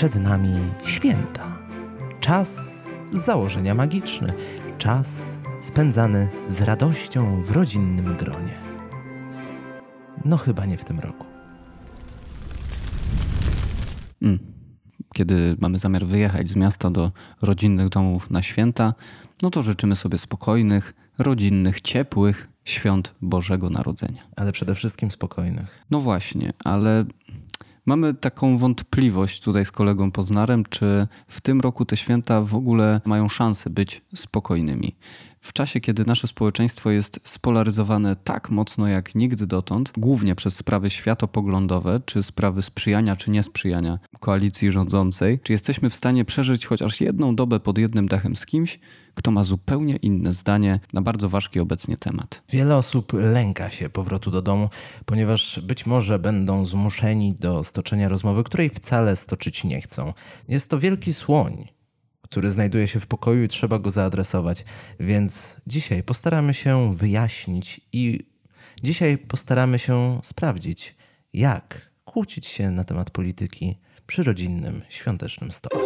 przed nami święta. Czas założenia magiczny, czas spędzany z radością w rodzinnym gronie. No chyba nie w tym roku. Mm. Kiedy mamy zamiar wyjechać z miasta do rodzinnych domów na święta, no to życzymy sobie spokojnych, rodzinnych, ciepłych świąt Bożego Narodzenia. Ale przede wszystkim spokojnych. No właśnie, ale mamy taką wątpliwość tutaj z kolegą Poznarem, czy w tym roku te święta w ogóle mają szansę być spokojnymi. W czasie, kiedy nasze społeczeństwo jest spolaryzowane tak mocno jak nigdy dotąd, głównie przez sprawy światopoglądowe, czy sprawy sprzyjania czy niesprzyjania koalicji rządzącej, czy jesteśmy w stanie przeżyć chociaż jedną dobę pod jednym dachem z kimś, kto ma zupełnie inne zdanie na bardzo ważki obecnie temat. Wiele osób lęka się powrotu do domu, ponieważ być może będą zmuszeni do stoczenia rozmowy, której wcale stoczyć nie chcą. Jest to wielki słoń, który znajduje się w pokoju i trzeba go zaadresować. Więc dzisiaj postaramy się wyjaśnić i dzisiaj postaramy się sprawdzić, jak kłócić się na temat polityki przy rodzinnym, świątecznym stole.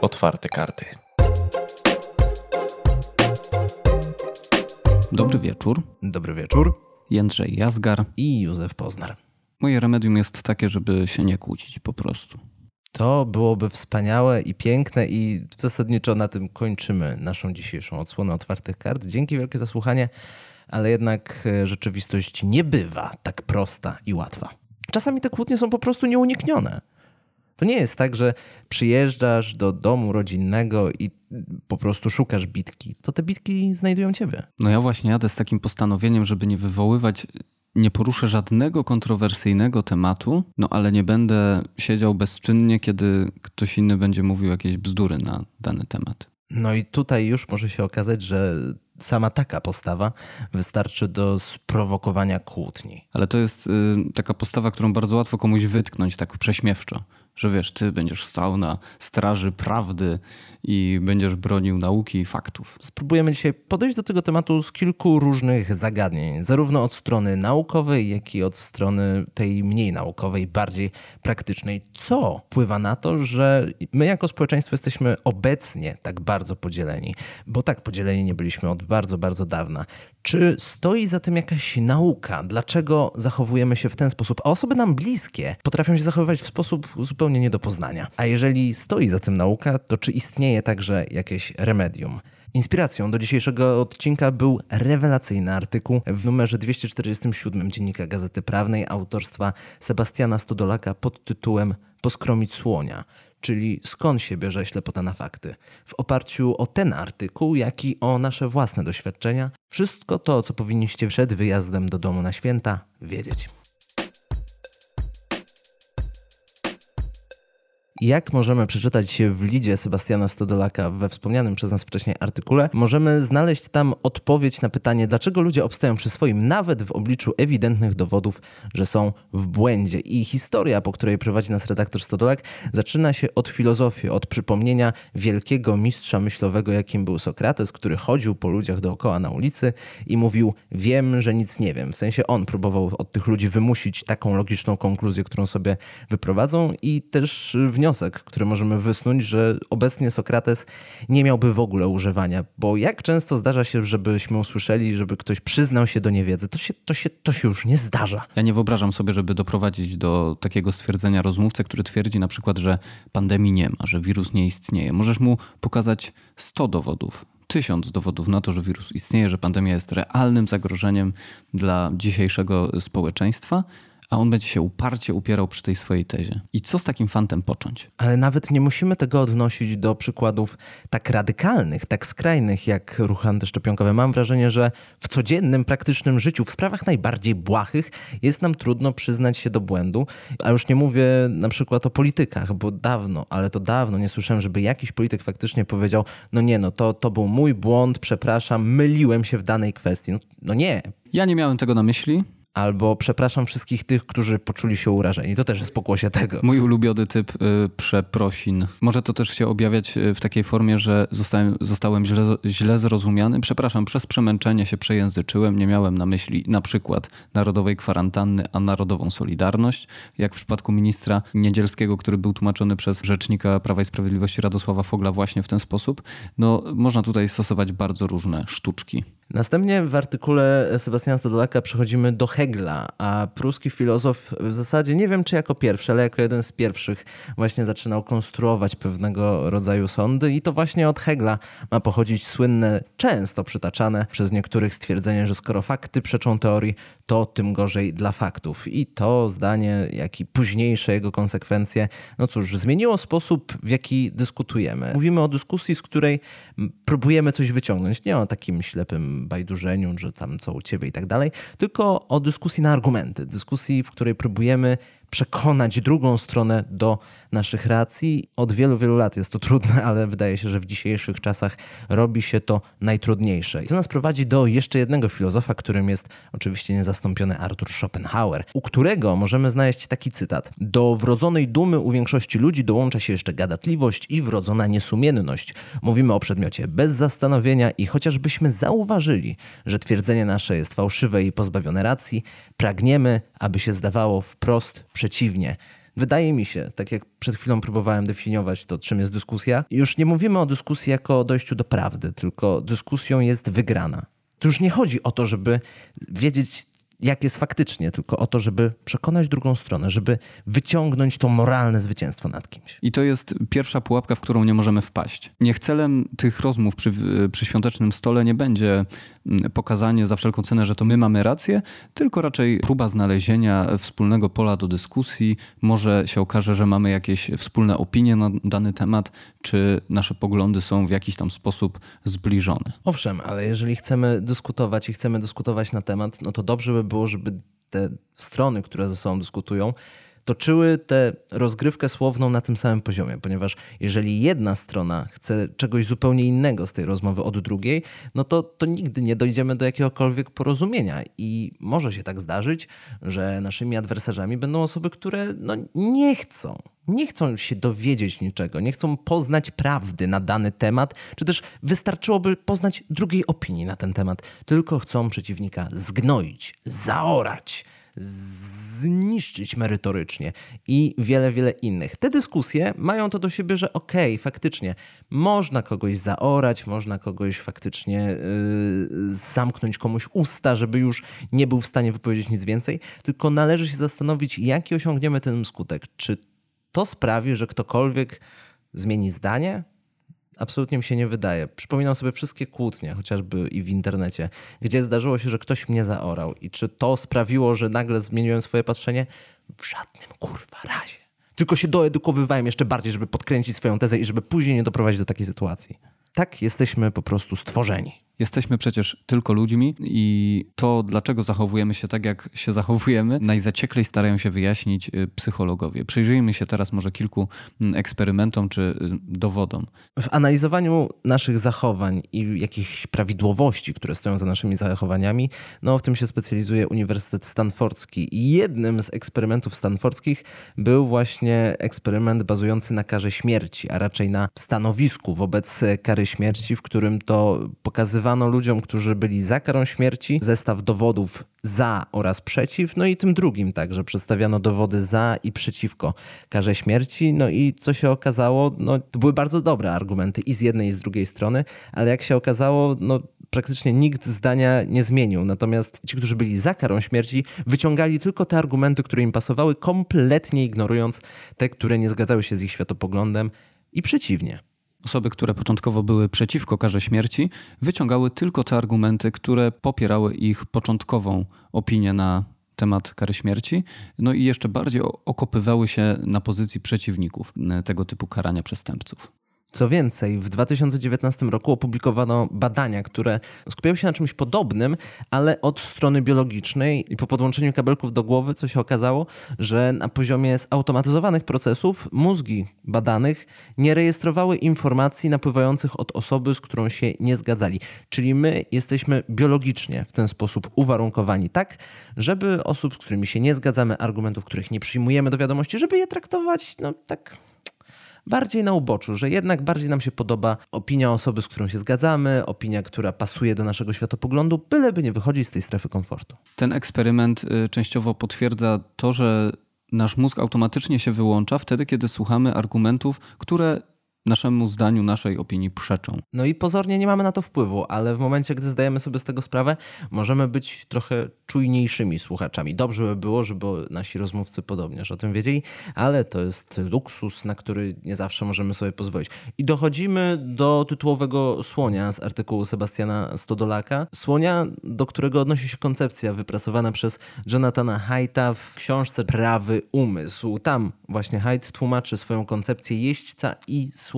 Otwarte karty. Dobry wieczór. Dobry wieczór. Jędrzej Jazgar. I Józef Poznar. Moje remedium jest takie, żeby się nie kłócić po prostu. To byłoby wspaniałe i piękne i zasadniczo na tym kończymy naszą dzisiejszą odsłonę otwartych kart. Dzięki wielkie za słuchanie, ale jednak e, rzeczywistość nie bywa tak prosta i łatwa. Czasami te kłótnie są po prostu nieuniknione. To nie jest tak, że przyjeżdżasz do domu rodzinnego i po prostu szukasz bitki. To te bitki znajdują ciebie. No ja właśnie jadę z takim postanowieniem, żeby nie wywoływać, nie poruszę żadnego kontrowersyjnego tematu, no ale nie będę siedział bezczynnie, kiedy ktoś inny będzie mówił jakieś bzdury na dany temat. No i tutaj już może się okazać, że sama taka postawa wystarczy do sprowokowania kłótni. Ale to jest y, taka postawa, którą bardzo łatwo komuś wytknąć tak prześmiewczo że wiesz, ty będziesz stał na straży prawdy i będziesz bronił nauki i faktów. Spróbujemy dzisiaj podejść do tego tematu z kilku różnych zagadnień, zarówno od strony naukowej, jak i od strony tej mniej naukowej, bardziej praktycznej. Co wpływa na to, że my jako społeczeństwo jesteśmy obecnie tak bardzo podzieleni? Bo tak podzieleni nie byliśmy od bardzo, bardzo dawna. Czy stoi za tym jakaś nauka? Dlaczego zachowujemy się w ten sposób? A osoby nam bliskie potrafią się zachowywać w sposób zupełnie nie do poznania. A jeżeli stoi za tym nauka, to czy istnieje także jakieś remedium? Inspiracją do dzisiejszego odcinka był rewelacyjny artykuł w numerze 247 Dziennika Gazety Prawnej autorstwa Sebastiana Stodolaka pod tytułem Poskromić słonia czyli skąd się bierze ślepota na fakty. W oparciu o ten artykuł, jak i o nasze własne doświadczenia, wszystko to, co powinniście przed wyjazdem do domu na święta wiedzieć. Jak możemy przeczytać w lidzie Sebastiana Stodolaka we wspomnianym przez nas wcześniej artykule, możemy znaleźć tam odpowiedź na pytanie, dlaczego ludzie obstają przy swoim, nawet w obliczu ewidentnych dowodów, że są w błędzie. I historia, po której prowadzi nas redaktor Stodolak, zaczyna się od filozofii, od przypomnienia wielkiego mistrza myślowego, jakim był Sokrates, który chodził po ludziach dookoła na ulicy i mówił: Wiem, że nic nie wiem. W sensie on próbował od tych ludzi wymusić taką logiczną konkluzję, którą sobie wyprowadzą, i też wniosek, wniosek, który możemy wysnuć, że obecnie Sokrates nie miałby w ogóle używania, bo jak często zdarza się, żebyśmy usłyszeli, żeby ktoś przyznał się do niewiedzy, to się, to się, to się już nie zdarza. Ja nie wyobrażam sobie, żeby doprowadzić do takiego stwierdzenia rozmówcę, który twierdzi na przykład, że pandemii nie ma, że wirus nie istnieje. Możesz mu pokazać 100 dowodów, tysiąc dowodów na to, że wirus istnieje, że pandemia jest realnym zagrożeniem dla dzisiejszego społeczeństwa, a on będzie się uparcie upierał przy tej swojej tezie. I co z takim fantem począć? Ale nawet nie musimy tego odnosić do przykładów tak radykalnych, tak skrajnych jak ruchy antyszczepionkowe. Mam wrażenie, że w codziennym, praktycznym życiu, w sprawach najbardziej błahych, jest nam trudno przyznać się do błędu. A już nie mówię na przykład o politykach, bo dawno, ale to dawno nie słyszałem, żeby jakiś polityk faktycznie powiedział: No nie, no to, to był mój błąd, przepraszam, myliłem się w danej kwestii. No, no nie. Ja nie miałem tego na myśli albo przepraszam wszystkich tych, którzy poczuli się urażeni. To też jest pokłosie tego. Mój ulubiony typ y, przeprosin. Może to też się objawiać y, w takiej formie, że zostałem, zostałem źle, źle zrozumiany. Przepraszam, przez przemęczenie się przejęzyczyłem. Nie miałem na myśli na przykład narodowej kwarantanny, a narodową solidarność, jak w przypadku ministra Niedzielskiego, który był tłumaczony przez rzecznika Prawa i Sprawiedliwości Radosława Fogla właśnie w ten sposób. No, można tutaj stosować bardzo różne sztuczki. Następnie w artykule Sebastiana Stodolaka przechodzimy do Hegla, a pruski filozof w zasadzie nie wiem czy jako pierwszy, ale jako jeden z pierwszych właśnie zaczynał konstruować pewnego rodzaju sądy i to właśnie od Hegla ma pochodzić słynne, często przytaczane przez niektórych stwierdzenie, że skoro fakty przeczą teorii, to tym gorzej dla faktów. I to zdanie, jak i późniejsze jego konsekwencje, no cóż, zmieniło sposób, w jaki dyskutujemy. Mówimy o dyskusji, z której próbujemy coś wyciągnąć, nie o takim ślepym bajdurzeniu, że tam co u ciebie i tak dalej, tylko o dyskusji na argumenty, dyskusji, w której próbujemy przekonać drugą stronę do naszych racji. Od wielu, wielu lat jest to trudne, ale wydaje się, że w dzisiejszych czasach robi się to najtrudniejsze. I to nas prowadzi do jeszcze jednego filozofa, którym jest oczywiście niezastąpiony Arthur Schopenhauer, u którego możemy znaleźć taki cytat. Do wrodzonej dumy u większości ludzi dołącza się jeszcze gadatliwość i wrodzona niesumienność. Mówimy o przedmiocie bez zastanowienia i chociażbyśmy zauważyli, że twierdzenie nasze jest fałszywe i pozbawione racji, pragniemy, aby się zdawało wprost przeciwnie. Wydaje mi się, tak jak przed chwilą próbowałem definiować to, czym jest dyskusja, już nie mówimy o dyskusji jako o dojściu do prawdy, tylko dyskusją jest wygrana. To już nie chodzi o to, żeby wiedzieć, jak jest faktycznie, tylko o to, żeby przekonać drugą stronę, żeby wyciągnąć to moralne zwycięstwo nad kimś. I to jest pierwsza pułapka, w którą nie możemy wpaść. Niech celem tych rozmów przy, przy świątecznym stole nie będzie mm, pokazanie za wszelką cenę, że to my mamy rację, tylko raczej próba znalezienia wspólnego pola do dyskusji. Może się okaże, że mamy jakieś wspólne opinie na dany temat, czy nasze poglądy są w jakiś tam sposób zbliżone. Owszem, ale jeżeli chcemy dyskutować i chcemy dyskutować na temat, no to dobrze by było, żeby te strony, które ze sobą dyskutują, toczyły tę rozgrywkę słowną na tym samym poziomie, ponieważ jeżeli jedna strona chce czegoś zupełnie innego z tej rozmowy od drugiej, no to, to nigdy nie dojdziemy do jakiegokolwiek porozumienia. I może się tak zdarzyć, że naszymi adwersarzami będą osoby, które no, nie chcą. Nie chcą się dowiedzieć niczego, nie chcą poznać prawdy na dany temat, czy też wystarczyłoby poznać drugiej opinii na ten temat, tylko chcą przeciwnika zgnoić, zaorać, zniszczyć merytorycznie i wiele, wiele innych. Te dyskusje mają to do siebie, że okej, okay, faktycznie można kogoś zaorać, można kogoś faktycznie yy, zamknąć komuś usta, żeby już nie był w stanie wypowiedzieć nic więcej, tylko należy się zastanowić, jaki osiągniemy ten skutek. Czy to sprawi, że ktokolwiek zmieni zdanie? Absolutnie mi się nie wydaje. Przypominam sobie wszystkie kłótnie, chociażby i w internecie, gdzie zdarzyło się, że ktoś mnie zaorał. I czy to sprawiło, że nagle zmieniłem swoje patrzenie? W żadnym kurwa razie. Tylko się doedukowywałem jeszcze bardziej, żeby podkręcić swoją tezę i żeby później nie doprowadzić do takiej sytuacji. Tak jesteśmy po prostu stworzeni. Jesteśmy przecież tylko ludźmi i to, dlaczego zachowujemy się tak, jak się zachowujemy, najzacieklej starają się wyjaśnić y, psychologowie. Przyjrzyjmy się teraz może kilku mm, eksperymentom czy y, dowodom. W analizowaniu naszych zachowań i jakichś prawidłowości, które stoją za naszymi zachowaniami, no w tym się specjalizuje Uniwersytet Stanfordzki. I jednym z eksperymentów stanfordzkich był właśnie eksperyment bazujący na karze śmierci, a raczej na stanowisku wobec kary śmierci, w którym to pokazywano ludziom, którzy byli za karą śmierci, zestaw dowodów za oraz przeciw, no i tym drugim także przedstawiano dowody za i przeciwko karze śmierci, no i co się okazało, no to były bardzo dobre argumenty i z jednej i z drugiej strony, ale jak się okazało, no praktycznie nikt zdania nie zmienił. Natomiast ci, którzy byli za karą śmierci, wyciągali tylko te argumenty, które im pasowały, kompletnie ignorując te, które nie zgadzały się z ich światopoglądem i przeciwnie. Osoby, które początkowo były przeciwko karze śmierci, wyciągały tylko te argumenty, które popierały ich początkową opinię na temat kary śmierci, no i jeszcze bardziej okopywały się na pozycji przeciwników tego typu karania przestępców. Co więcej, w 2019 roku opublikowano badania, które skupiają się na czymś podobnym, ale od strony biologicznej i po podłączeniu kabelków do głowy, co się okazało, że na poziomie zautomatyzowanych procesów mózgi badanych nie rejestrowały informacji napływających od osoby, z którą się nie zgadzali. Czyli my jesteśmy biologicznie w ten sposób uwarunkowani tak, żeby osób, z którymi się nie zgadzamy, argumentów, których nie przyjmujemy do wiadomości, żeby je traktować no tak bardziej na uboczu, że jednak bardziej nam się podoba opinia osoby, z którą się zgadzamy, opinia, która pasuje do naszego światopoglądu, byleby nie wychodzić z tej strefy komfortu. Ten eksperyment y, częściowo potwierdza to, że nasz mózg automatycznie się wyłącza wtedy, kiedy słuchamy argumentów, które naszemu zdaniu, naszej opinii przeczą. No i pozornie nie mamy na to wpływu, ale w momencie, gdy zdajemy sobie z tego sprawę, możemy być trochę czujniejszymi słuchaczami. Dobrze by było, żeby nasi rozmówcy podobnież o tym wiedzieli, ale to jest luksus, na który nie zawsze możemy sobie pozwolić. I dochodzimy do tytułowego słonia z artykułu Sebastiana Stodolaka. Słonia, do którego odnosi się koncepcja wypracowana przez Jonathana Haidta w książce Prawy Umysł. Tam właśnie Haidt tłumaczy swoją koncepcję jeźdźca i słonia,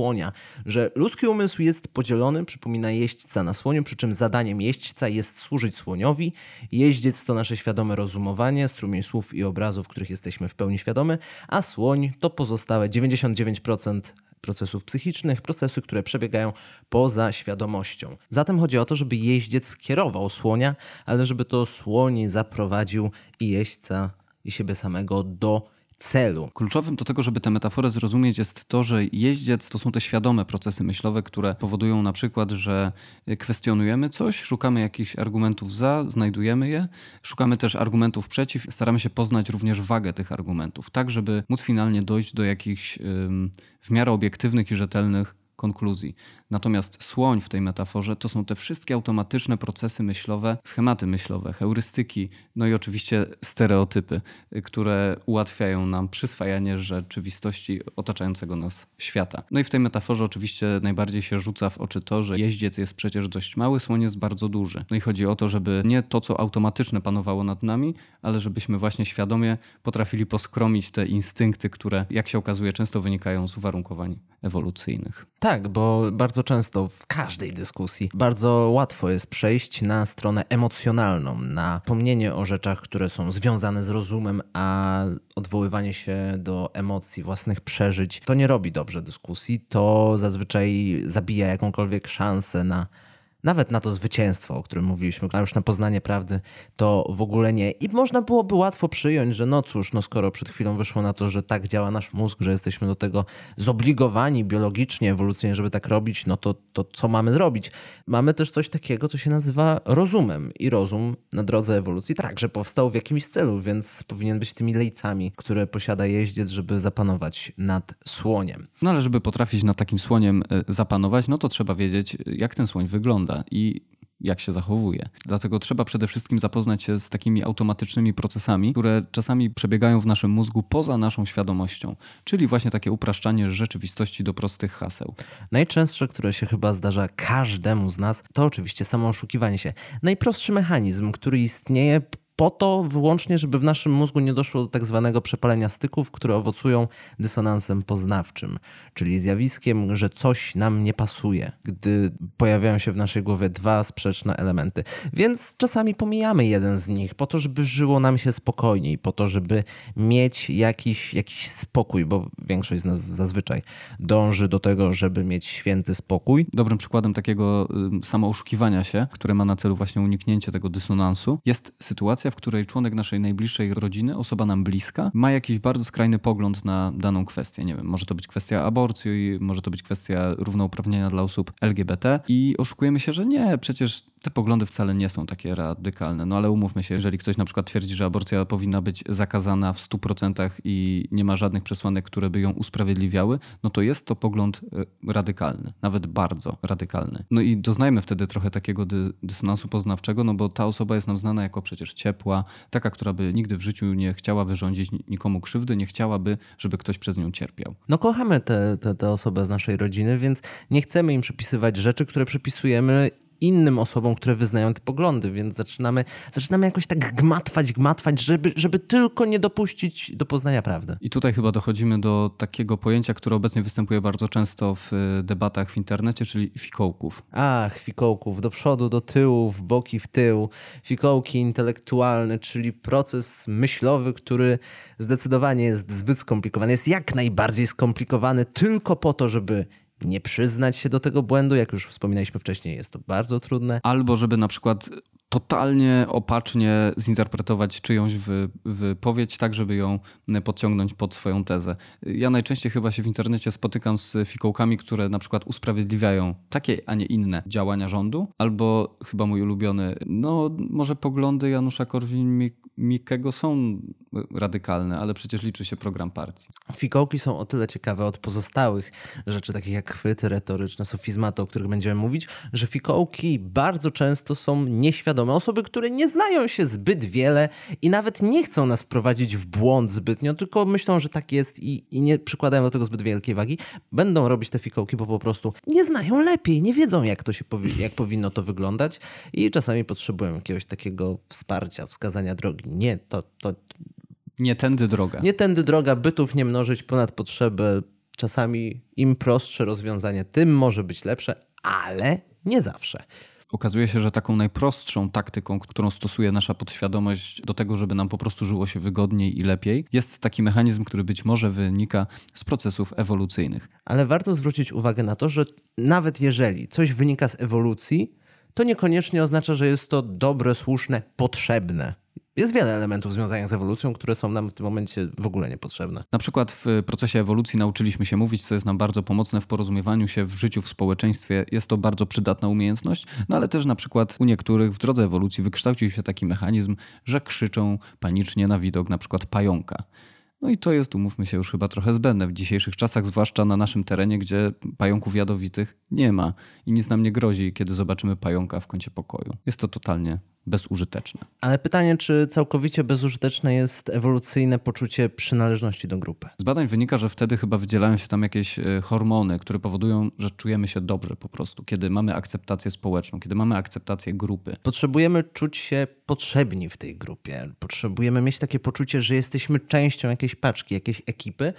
że ludzki umysł jest podzielony, przypomina jeźdźca na słoniu, przy czym zadaniem jeźdźca jest służyć słoniowi. Jeździec to nasze świadome rozumowanie, strumień słów i obrazów, których jesteśmy w pełni świadomy, a słoń to pozostałe 99% procesów psychicznych, procesy, które przebiegają poza świadomością. Zatem chodzi o to, żeby jeździec kierował słonia, ale żeby to słoń zaprowadził i jeźdźca i siebie samego do celu. Kluczowym do tego, żeby tę metaforę zrozumieć, jest to, że jeździec to są te świadome procesy myślowe, które powodują na przykład, że kwestionujemy coś, szukamy jakichś argumentów za, znajdujemy je, szukamy też argumentów przeciw, staramy się poznać również wagę tych argumentów, tak żeby móc finalnie dojść do jakichś w miarę obiektywnych i rzetelnych konkluzji. Natomiast słoń w tej metaforze to są te wszystkie automatyczne procesy myślowe, schematy myślowe, heurystyki, no i oczywiście stereotypy, które ułatwiają nam przyswajanie rzeczywistości otaczającego nas świata. No i w tej metaforze oczywiście najbardziej się rzuca w oczy to, że jeździec jest przecież dość mały, słoń jest bardzo duży. No i chodzi o to, żeby nie to, co automatyczne panowało nad nami, ale żebyśmy właśnie świadomie potrafili poskromić te instynkty, które, jak się okazuje, często wynikają z uwarunkowań ewolucyjnych. Tak, bo bardzo często w każdej dyskusji bardzo łatwo jest przejść na stronę emocjonalną, na pomnienie o rzeczach, które są związane z rozumem, a odwoływanie się do emocji, własnych przeżyć, to nie robi dobrze dyskusji, to zazwyczaj zabija jakąkolwiek szansę na nawet na to zwycięstwo, o którym mówiliśmy, a już na poznanie prawdy, to w ogóle nie. I można byłoby łatwo przyjąć, że no cóż, no skoro przed chwilą wyszło na to, że tak działa nasz mózg, że jesteśmy do tego zobligowani biologicznie, ewolucyjnie, żeby tak robić, no to, to co mamy zrobić? Mamy też coś takiego, co się nazywa rozumem. I rozum na drodze ewolucji także powstał w jakimś celu, więc powinien być tymi lejcami, które posiada jeździec, żeby zapanować nad słoniem. No ale żeby potrafić nad takim słoniem e, zapanować, no to trzeba wiedzieć, jak ten słoń wygląda wygląda i jak się zachowuje. Dlatego trzeba przede wszystkim zapoznać się z takimi automatycznymi procesami, które czasami przebiegają w naszym mózgu poza naszą świadomością, czyli właśnie takie upraszczanie rzeczywistości do prostych haseł. Najczęstsze, które się chyba zdarza każdemu z nas, to oczywiście samo oszukiwanie się. Najprostszy mechanizm, który istnieje po to wyłącznie, żeby w naszym mózgu nie doszło do tak zwanego przepalenia styków, które owocują dysonansem poznawczym, czyli zjawiskiem, że coś nam nie pasuje, gdy pojawiają się w naszej głowie dwa sprzeczne elementy. Więc czasami pomijamy jeden z nich po to, żeby żyło nam się spokojniej, po to, żeby mieć jakiś, jakiś spokój, bo większość z nas zazwyczaj dąży do tego, żeby mieć święty spokój. Dobrym przykładem takiego samooszukiwania się, które ma na celu właśnie uniknięcie tego dysonansu, jest sytuacja, w której członek naszej najbliższej rodziny, osoba nam bliska, ma jakiś bardzo skrajny pogląd na daną kwestię. Nie wiem, może to być kwestia aborcji, może to być kwestia równouprawnienia dla osób LGBT i oszukujemy się, że nie, przecież te poglądy wcale nie są takie radykalne. No ale umówmy się, jeżeli ktoś na przykład twierdzi, że aborcja powinna być zakazana w 100% i nie ma żadnych przesłanek, które by ją usprawiedliwiały, no to jest to pogląd e, radykalny, nawet bardzo radykalny. No i doznajmy wtedy trochę takiego dy dysonansu poznawczego, no bo ta osoba jest nam znana jako przecież ciepła, taka, która by nigdy w życiu nie chciała wyrządzić nikomu krzywdy, nie chciałaby, żeby ktoś przez nią cierpiał. No kochamy te, te, te osobę z naszej rodziny, więc nie chcemy im przypisywać rzeczy, które przypisujemy innym osobom, które wyznają te poglądy, więc zaczynamy, zaczynamy jakoś tak gmatwać, gmatwać, żeby, żeby tylko nie dopuścić do poznania prawdy. I tutaj chyba dochodzimy do takiego pojęcia, które obecnie występuje bardzo często w y, debatach w internecie, czyli fikołków. Ach, fikołków, do przodu, do tyłu, w boki, w tył. Fikołki intelektualne, czyli proces myślowy, który zdecydowanie jest zbyt skomplikowany. Jest jak najbardziej skomplikowany tylko po to, żeby nie przyznać się do tego błędu. Jak już wspominaliśmy wcześniej, jest to bardzo trudne. Albo żeby na przykład totalnie opacznie zinterpretować czyjąś wy, wypowiedź, tak żeby ją podciągnąć pod swoją tezę. Ja najczęściej chyba się w internecie spotykam z fikołkami, które na przykład usprawiedliwiają takie, a nie inne działania rządu, albo chyba mój ulubiony, no może poglądy Janusza Korwin-Mikkego są radykalne, ale przecież liczy się program partii. Fikołki są o tyle ciekawe od pozostałych rzeczy, takich jak chwyty retoryczne, sofizmaty, o których będziemy mówić, że fikołki bardzo często są nieświadome Osoby, które nie znają się zbyt wiele i nawet nie chcą nas wprowadzić w błąd zbytnio, tylko myślą, że tak jest i, i nie przykładają do tego zbyt wielkiej wagi, będą robić te fikołki, bo po prostu nie znają lepiej, nie wiedzą, jak to się powi- jak powinno to wyglądać i czasami potrzebują jakiegoś takiego wsparcia, wskazania drogi. Nie, to, to nie tędy droga. Nie tędy droga, bytów nie mnożyć ponad potrzebę. Czasami im prostsze rozwiązanie, tym może być lepsze, ale nie zawsze. Okazuje się, że taką najprostszą taktyką, którą stosuje nasza podświadomość do tego, żeby nam po prostu żyło się wygodniej i lepiej, jest taki mechanizm, który być może wynika z procesów ewolucyjnych. Ale warto zwrócić uwagę na to, że nawet jeżeli coś wynika z ewolucji, to niekoniecznie oznacza, że jest to dobre, słuszne, potrzebne. Jest wiele elementów związanych z ewolucją, które są nam w tym momencie w ogóle niepotrzebne. Na przykład w procesie ewolucji nauczyliśmy się mówić, co jest nam bardzo pomocne w porozumiewaniu się w życiu, w społeczeństwie. Jest to bardzo przydatna umiejętność, no ale też na przykład u niektórych w drodze ewolucji wykształcił się taki mechanizm, że krzyczą panicznie na widok na przykład pająka. No i to jest, umówmy się, już chyba trochę zbędne w dzisiejszych czasach, zwłaszcza na naszym terenie, gdzie pająków jadowitych nie ma i nic nam nie grozi, kiedy zobaczymy pająka w kącie pokoju. Jest to totalnie bezużyteczne. Ale pytanie, czy całkowicie bezużyteczne jest ewolucyjne poczucie przynależności do grupy? Z badań wynika, że wtedy chyba wydzielają się tam jakieś e, hormony, które powodują, że czujemy się dobrze po prostu, kiedy mamy akceptację społeczną, kiedy mamy akceptację grupy. Potrzebujemy czuć się potrzebni w tej grupie. Potrzebujemy mieć takie poczucie, że jesteśmy częścią jakiejś paczki, jakiejś ekipy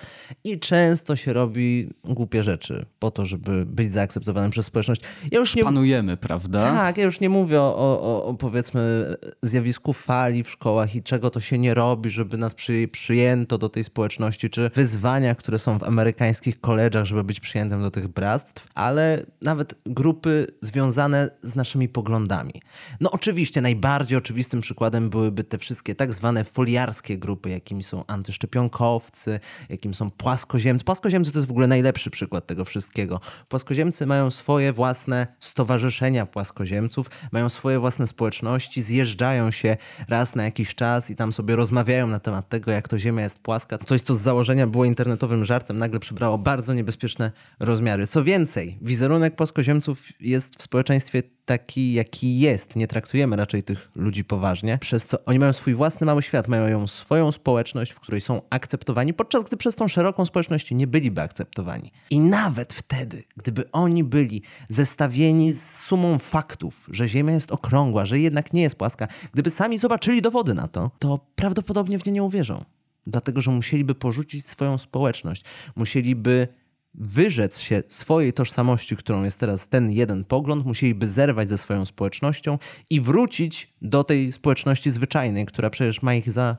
i często się robi głupie rzeczy po to, żeby być zaakceptowanym przez społeczność. Ja już nie... Panujemy, prawda? Tak, ja już nie mówię o, o, o powiedzmy powiedzmy zjawisku fali w szkołach i czego to się nie robi, żeby nas przy, przyjęto do tej społeczności, czy wyzwania, które są w amerykańskich koleżach, żeby być przyjętym do tych bractw, ale nawet grupy związane z naszymi poglądami. No oczywiście najbardziej oczywistym przykładem byłyby te wszystkie tak zwane foliarskie grupy, jakimi są antyszczepionkowcy, jakim są płaskoziemcy. Płaskoziemcy to jest w ogóle najlepszy przykład tego wszystkiego. Płaskoziemcy mają swoje własne stowarzyszenia płaskoziemców, mają swoje własne społeczności, społeczności zjeżdżają się raz na jakiś czas i tam sobie rozmawiają na temat tego, jak to Ziemia jest płaska. Coś, co z założenia było internetowym żartem, nagle przybrało bardzo niebezpieczne rozmiary. Co więcej, wizerunek płaskoziemców jest w społeczeństwie taki, jaki jest. Nie traktujemy raczej tych ludzi poważnie, przez co oni mają swój własny mały świat, mają swoją społeczność, w której są akceptowani, podczas gdy przez tą szeroką społeczność nie byliby akceptowani. I nawet wtedy, gdyby oni byli zestawieni z sumą faktów, że Ziemia jest okrągła, że jednak nie jest płaska, gdyby sami zobaczyli dowody na to, to prawdopodobnie w nie nie uwierzą. Dlatego, że musieliby porzucić swoją społeczność, musieliby wyrzec się swojej tożsamości, którą jest teraz ten jeden pogląd, musieliby zerwać ze swoją społecznością i wrócić do tej społeczności zwyczajnej, która przecież ma ich za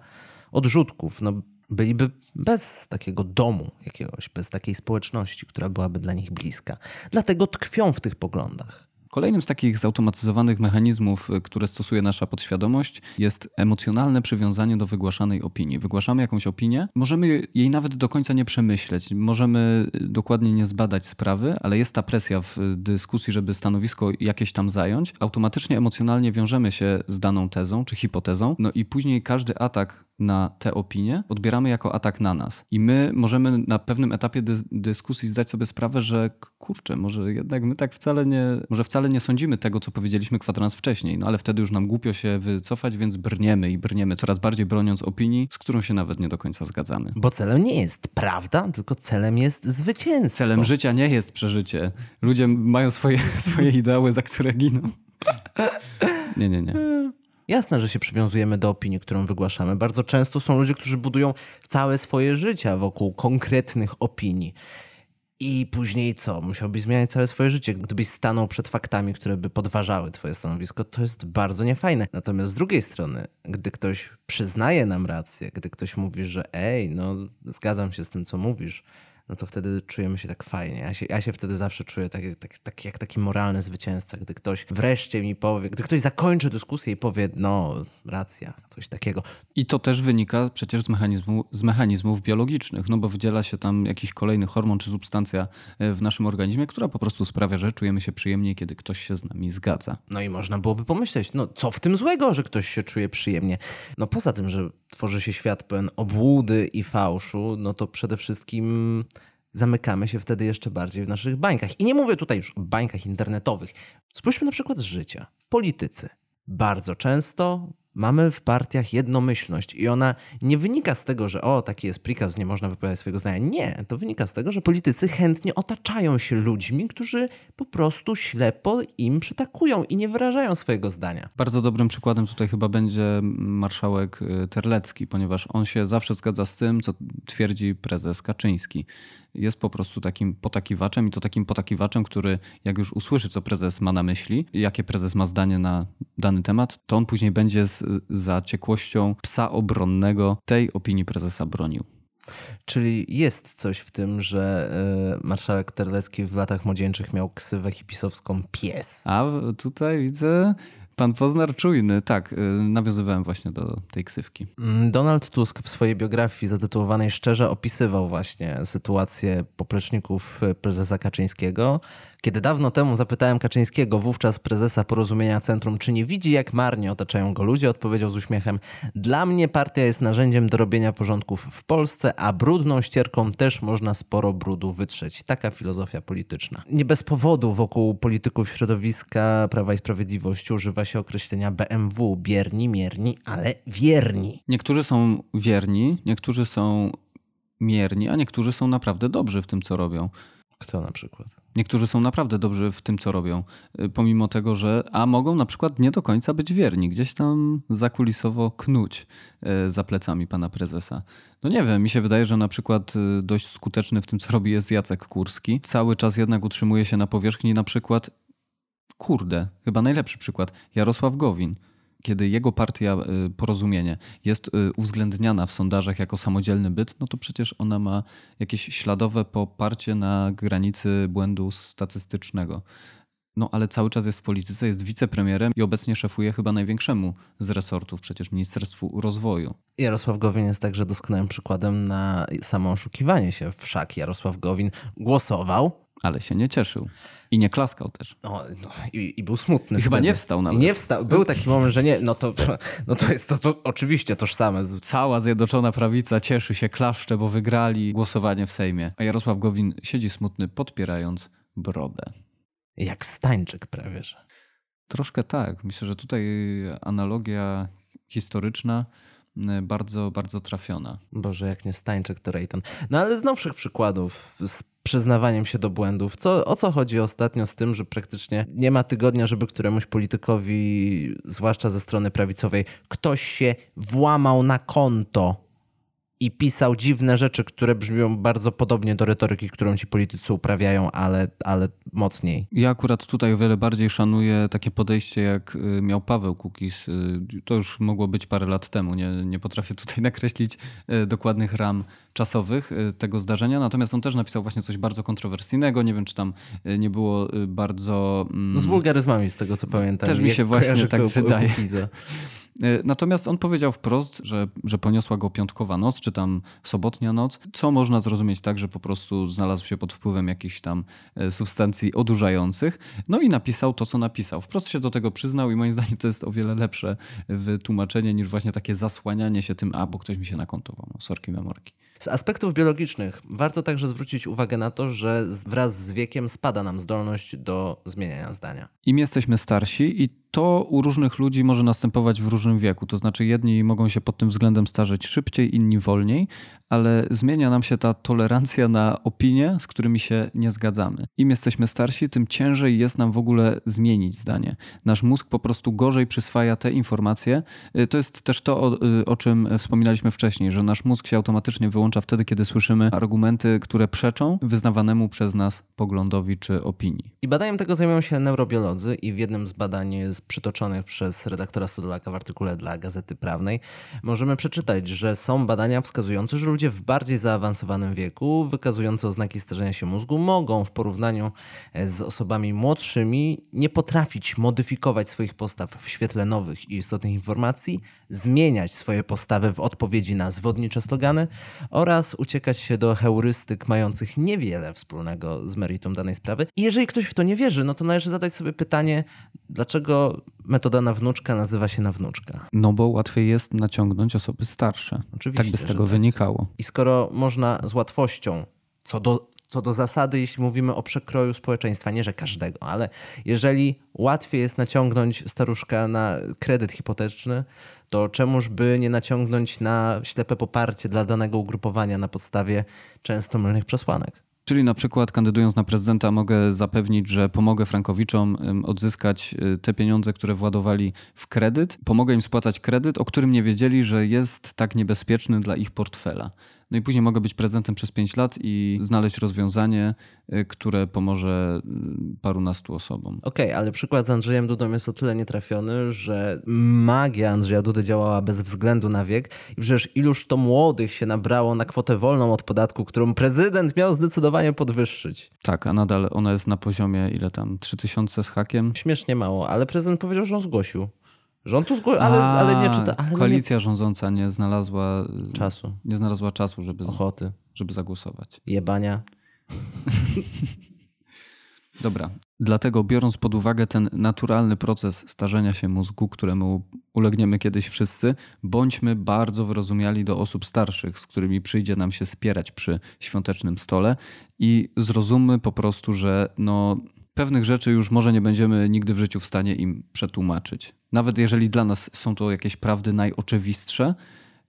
odrzutków. No, byliby bez takiego domu jakiegoś, bez takiej społeczności, która byłaby dla nich bliska. Dlatego tkwią w tych poglądach. Kolejnym z takich zautomatyzowanych mechanizmów, y, które stosuje nasza podświadomość, jest emocjonalne przywiązanie do wygłaszanej opinii. Wygłaszamy jakąś opinię, możemy jej nawet do końca nie przemyśleć, możemy y, dokładnie nie zbadać sprawy, ale jest ta presja w dyskusji, żeby stanowisko jakieś tam zająć. Automatycznie emocjonalnie wiążemy się z daną tezą czy hipotezą, no i później każdy atak na te opinie odbieramy jako atak na nas. I my możemy na pewnym etapie dy dyskusji zdać sobie sprawę, że kurczę, może jednak my tak wcale nie, może wcale nie sądzimy tego, co powiedzieliśmy kwadrans wcześniej, no ale wtedy już nam głupio się wycofać, więc brniemy i brniemy, coraz bardziej broniąc opinii, z którą się nawet nie do końca zgadzamy. Bo celem nie jest prawda, tylko celem jest zwycięstwo. Celem życia nie jest przeżycie. Ludzie mają swoje, swoje ideały, za które giną. Nie, nie, nie. Jasne, że się przywiązujemy do opinii, którą wygłaszamy. Bardzo często są ludzie, którzy budują całe swoje życie wokół konkretnych opinii. I później co? Musiałbyś zmieniać całe swoje życie. Gdybyś stanął przed faktami, które by podważały twoje stanowisko, to jest bardzo niefajne. Natomiast z drugiej strony, gdy ktoś przyznaje nam rację, gdy ktoś mówi, że ej, no zgadzam się z tym, co mówisz, no to wtedy czujemy się tak fajnie. Ja się, ja się wtedy zawsze czuję tak, tak, tak, jak taki moralny zwycięzca, gdy ktoś wreszcie mi powie, gdy ktoś zakończy dyskusję i powie, no racja, coś takiego. I to też wynika przecież z, mechanizmu, z mechanizmów biologicznych, no bo wydziela się tam jakiś kolejny hormon czy substancja e, w naszym organizmie, która po prostu sprawia, że czujemy się przyjemnie, kiedy ktoś się z nami zgadza. No i można byłoby pomyśleć, no co w tym złego, że ktoś się czuje przyjemnie? No poza tym, że tworzy się świat pełen obłudy i fałszu, no to przede wszystkim zamykamy się wtedy jeszcze bardziej w naszych bańkach. I nie mówię tutaj już o bańkach internetowych. Spójrzmy na przykład z życia. Politycy. Bardzo często mamy w partiach jednomyślność i ona nie wynika z tego, że o, taki jest prikaz, nie można wypowiadać swojego zdania. Nie, to wynika z tego, że politycy chętnie otaczają się ludźmi, którzy po prostu ślepo im przytakują i nie wyrażają swojego zdania. Bardzo dobrym przykładem tutaj chyba będzie marszałek y, Terlecki, ponieważ on się zawsze zgadza z tym, co twierdzi prezes Kaczyński jest po prostu takim potakiwaczem i to takim potakiwaczem, który jak już usłyszy, co prezes ma na myśli, jakie prezes ma zdanie na dany temat, to on później będzie z zaciekłością psa obronnego tej opinii prezesa bronił. Czyli jest coś w tym, że y, marszałek Terlecki w latach młodzieńczych miał ksywę hipisowską pies. A tutaj widzę Pan Poznar czujny, tak, y, nawiązywałem właśnie do tej ksywki. Mm, Donald Tusk w swojej biografii zatytułowanej Szczerze opisywał właśnie sytuację popleczników prezesa Kaczyńskiego kiedy dawno temu zapytałem Kaczyńskiego, wówczas prezesa Porozumienia Centrum, czy nie widzi, jak marnie otaczają go ludzie, odpowiedział z uśmiechem: Dla mnie partia jest narzędziem do robienia porządków w Polsce, a brudną ścierką też można sporo brudu wytrzeć. Taka filozofia polityczna. Nie bez powodu wokół polityków środowiska Prawa i Sprawiedliwości używa się określenia BMW bierni, mierni, ale wierni. Niektórzy są wierni, niektórzy są mierni, a niektórzy są naprawdę dobrzy w tym, co robią. Kto na przykład? Niektórzy są naprawdę dobrzy w tym, co robią, y, pomimo tego, że a mogą na przykład nie do końca być wierni, gdzieś tam zakulisowo knuć y, za plecami pana prezesa. No nie wiem, mi się wydaje, że na przykład y, dość skuteczny w tym, co robi jest Jacek Kurski. Cały czas jednak utrzymuje się na powierzchni na przykład, kurde, chyba najlepszy przykład, Jarosław Gowin kiedy jego partia y, Porozumienie jest y, uwzględniana w sondażach jako samodzielny byt, no to przecież ona ma jakieś śladowe poparcie na granicy błędu statystycznego. No ale cały czas jest w polityce, jest wicepremierem i obecnie szefuje chyba największemu z resortów, przecież Ministerstwu Rozwoju. Jarosław Gowin jest także doskonałym przykładem na samo oszukiwanie się. Wszak Jarosław Gowin głosował ale się nie cieszył. I nie klaskał też. No, no i, i, był smutny. I chyba nie wstał nawet. Nie wstał. Był taki moment, że nie. No to, no to jest to, to oczywiście tożsame. Cała Zjednoczona Prawica cieszy się, klaszcze, bo wygrali głosowanie w Sejmie. A Jarosław Gowin siedzi smutny, podpierając brodę. Jak Stańczyk prawie, że. Troszkę tak. Myślę, że tutaj analogia historyczna y, bardzo, bardzo trafiona. Boże, jak nie Stańczyk, to Rejton. No ale z nowszych przykładów, z przyznawaniem się do błędów. Co, o co chodzi ostatnio z tym, że praktycznie nie ma tygodnia, żeby któremuś politykowi, zwłaszcza ze strony prawicowej, ktoś się włamał na konto i pisał dziwne rzeczy, które brzmią bardzo podobnie do retoryki, którą ci politycy uprawiają, ale, ale mocniej. Ja akurat tutaj o wiele bardziej szanuję takie podejście, jak y, miał Paweł Kukis. Y, to już mogło być parę lat temu. Nie, nie potrafię tutaj nakreślić y, dokładnych ram czasowych tego zdarzenia. Natomiast on też napisał właśnie coś bardzo kontrowersyjnego. Nie wiem, czy tam nie było bardzo. Mm, z wulgaryzmami, z tego co pamiętam. Też mi się właśnie tak wydaje. E, natomiast on powiedział wprost, że, że poniosła go piątkowa noc, czy tam sobotnia noc, co można zrozumieć tak, że po prostu znalazł się pod wpływem jakichś tam e, substancji odurzających. No i napisał to, co napisał. Wprost się do tego przyznał i moim zdaniem to jest o wiele lepsze wytłumaczenie niż właśnie takie zasłanianie się tym, a bo ktoś mi się nakontował. No, sorki memorki. Z aspektów biologicznych warto także zwrócić uwagę na to, że wraz z wiekiem spada nam zdolność do zmieniania zdania. Im jesteśmy starsi i to u różnych ludzi może następować w różnym wieku. To znaczy, jedni mogą się pod tym względem starzeć szybciej, inni wolniej, ale zmienia nam się ta tolerancja na opinie, z którymi się nie zgadzamy. Im jesteśmy starsi, tym ciężej jest nam w ogóle zmienić zdanie. Nasz mózg po prostu gorzej przyswaja te informacje. Y, To jest też to, o, y, o czym wspominaliśmy wcześniej, że nasz mózg się automatycznie wyłącza wtedy, kiedy słyszymy argumenty, które przeczą wyznawanemu przez nas poglądowi czy opinii. I badaniem tego zajmują się neurobiolodzy i w jednym z badań przytoczonych przez redaktora Studolaka w artykule dla Gazety Prawnej możemy przeczytać, że są badania wskazujące, że ludzie w bardziej zaawansowanym wieku, wykazujące oznaki starzenia się mózgu, mogą w porównaniu z osobami młodszymi nie potrafić modyfikować swoich postaw w świetle nowych i istotnych informacji, zmieniać swoje postawy w odpowiedzi na zwodnicze slogany oraz uciekać się do heurystyk mających niewiele wspólnego z meritum danej sprawy. I jeżeli ktoś w to nie wierzy, no to należy zadać sobie pytanie, dlaczego metoda na wnuczka nazywa się na wnuczka? No bo łatwiej jest naciągnąć osoby starsze. Oczywiście, tak by z tego tak. wynikało. I skoro można z łatwością, co do, co do zasady, jeśli mówimy o przekroju społeczeństwa, nie że każdego, ale jeżeli łatwiej jest naciągnąć staruszka na kredyt hipoteczny, to czemuż by nie naciągnąć na ślepe poparcie dla danego ugrupowania na podstawie często mylnych przesłanek? Czyli na przykład kandydując na prezydenta mogę zapewnić, że pomogę frankowiczom odzyskać y, te pieniądze, które władowali w kredyt. Pomogę im spłacać kredyt, o którym nie wiedzieli, że jest tak niebezpieczny dla ich portfela. No i później mogę być prezydentem przez 5 lat i znaleźć rozwiązanie, y, które pomoże y, parunastu osobom. Okej, ale przykład z Andrzejem Dudą jest o tyle nietrafiony, że magia Andrzeja Dudy działała bez względu na wiek i przecież iluż to młodych się nabrało na kwotę wolną od podatku, którą prezydent miał zdecydowanie podwyższyć. Tak, a nadal ona jest na poziomie ile tam? 3000 z hakiem? Śmiesznie mało, ale prezydent powiedział, że on zgłosił. Tu zgłosił, ale, A, ale nie czyta. Ale koalicja rządząca nie znalazła nie... Czasu, nie znalazła czasu, żeby, ochoty, żeby zagłosować. jebania. Dobra. Dlatego biorąc pod uwagę ten naturalny proces starzenia się mózgu, któremu ulegniemy kiedyś wszyscy, bądźmy bardzo wyrozumiali do osób starszych, z którymi przyjdzie nam się spierać przy świątecznym stole i zrozummy po prostu, że no, pewnych rzeczy już może nie będziemy nigdy w życiu w stanie im przetłumaczyć. Nawet jeżeli dla nas są to jakieś prawdy najoczywistsze,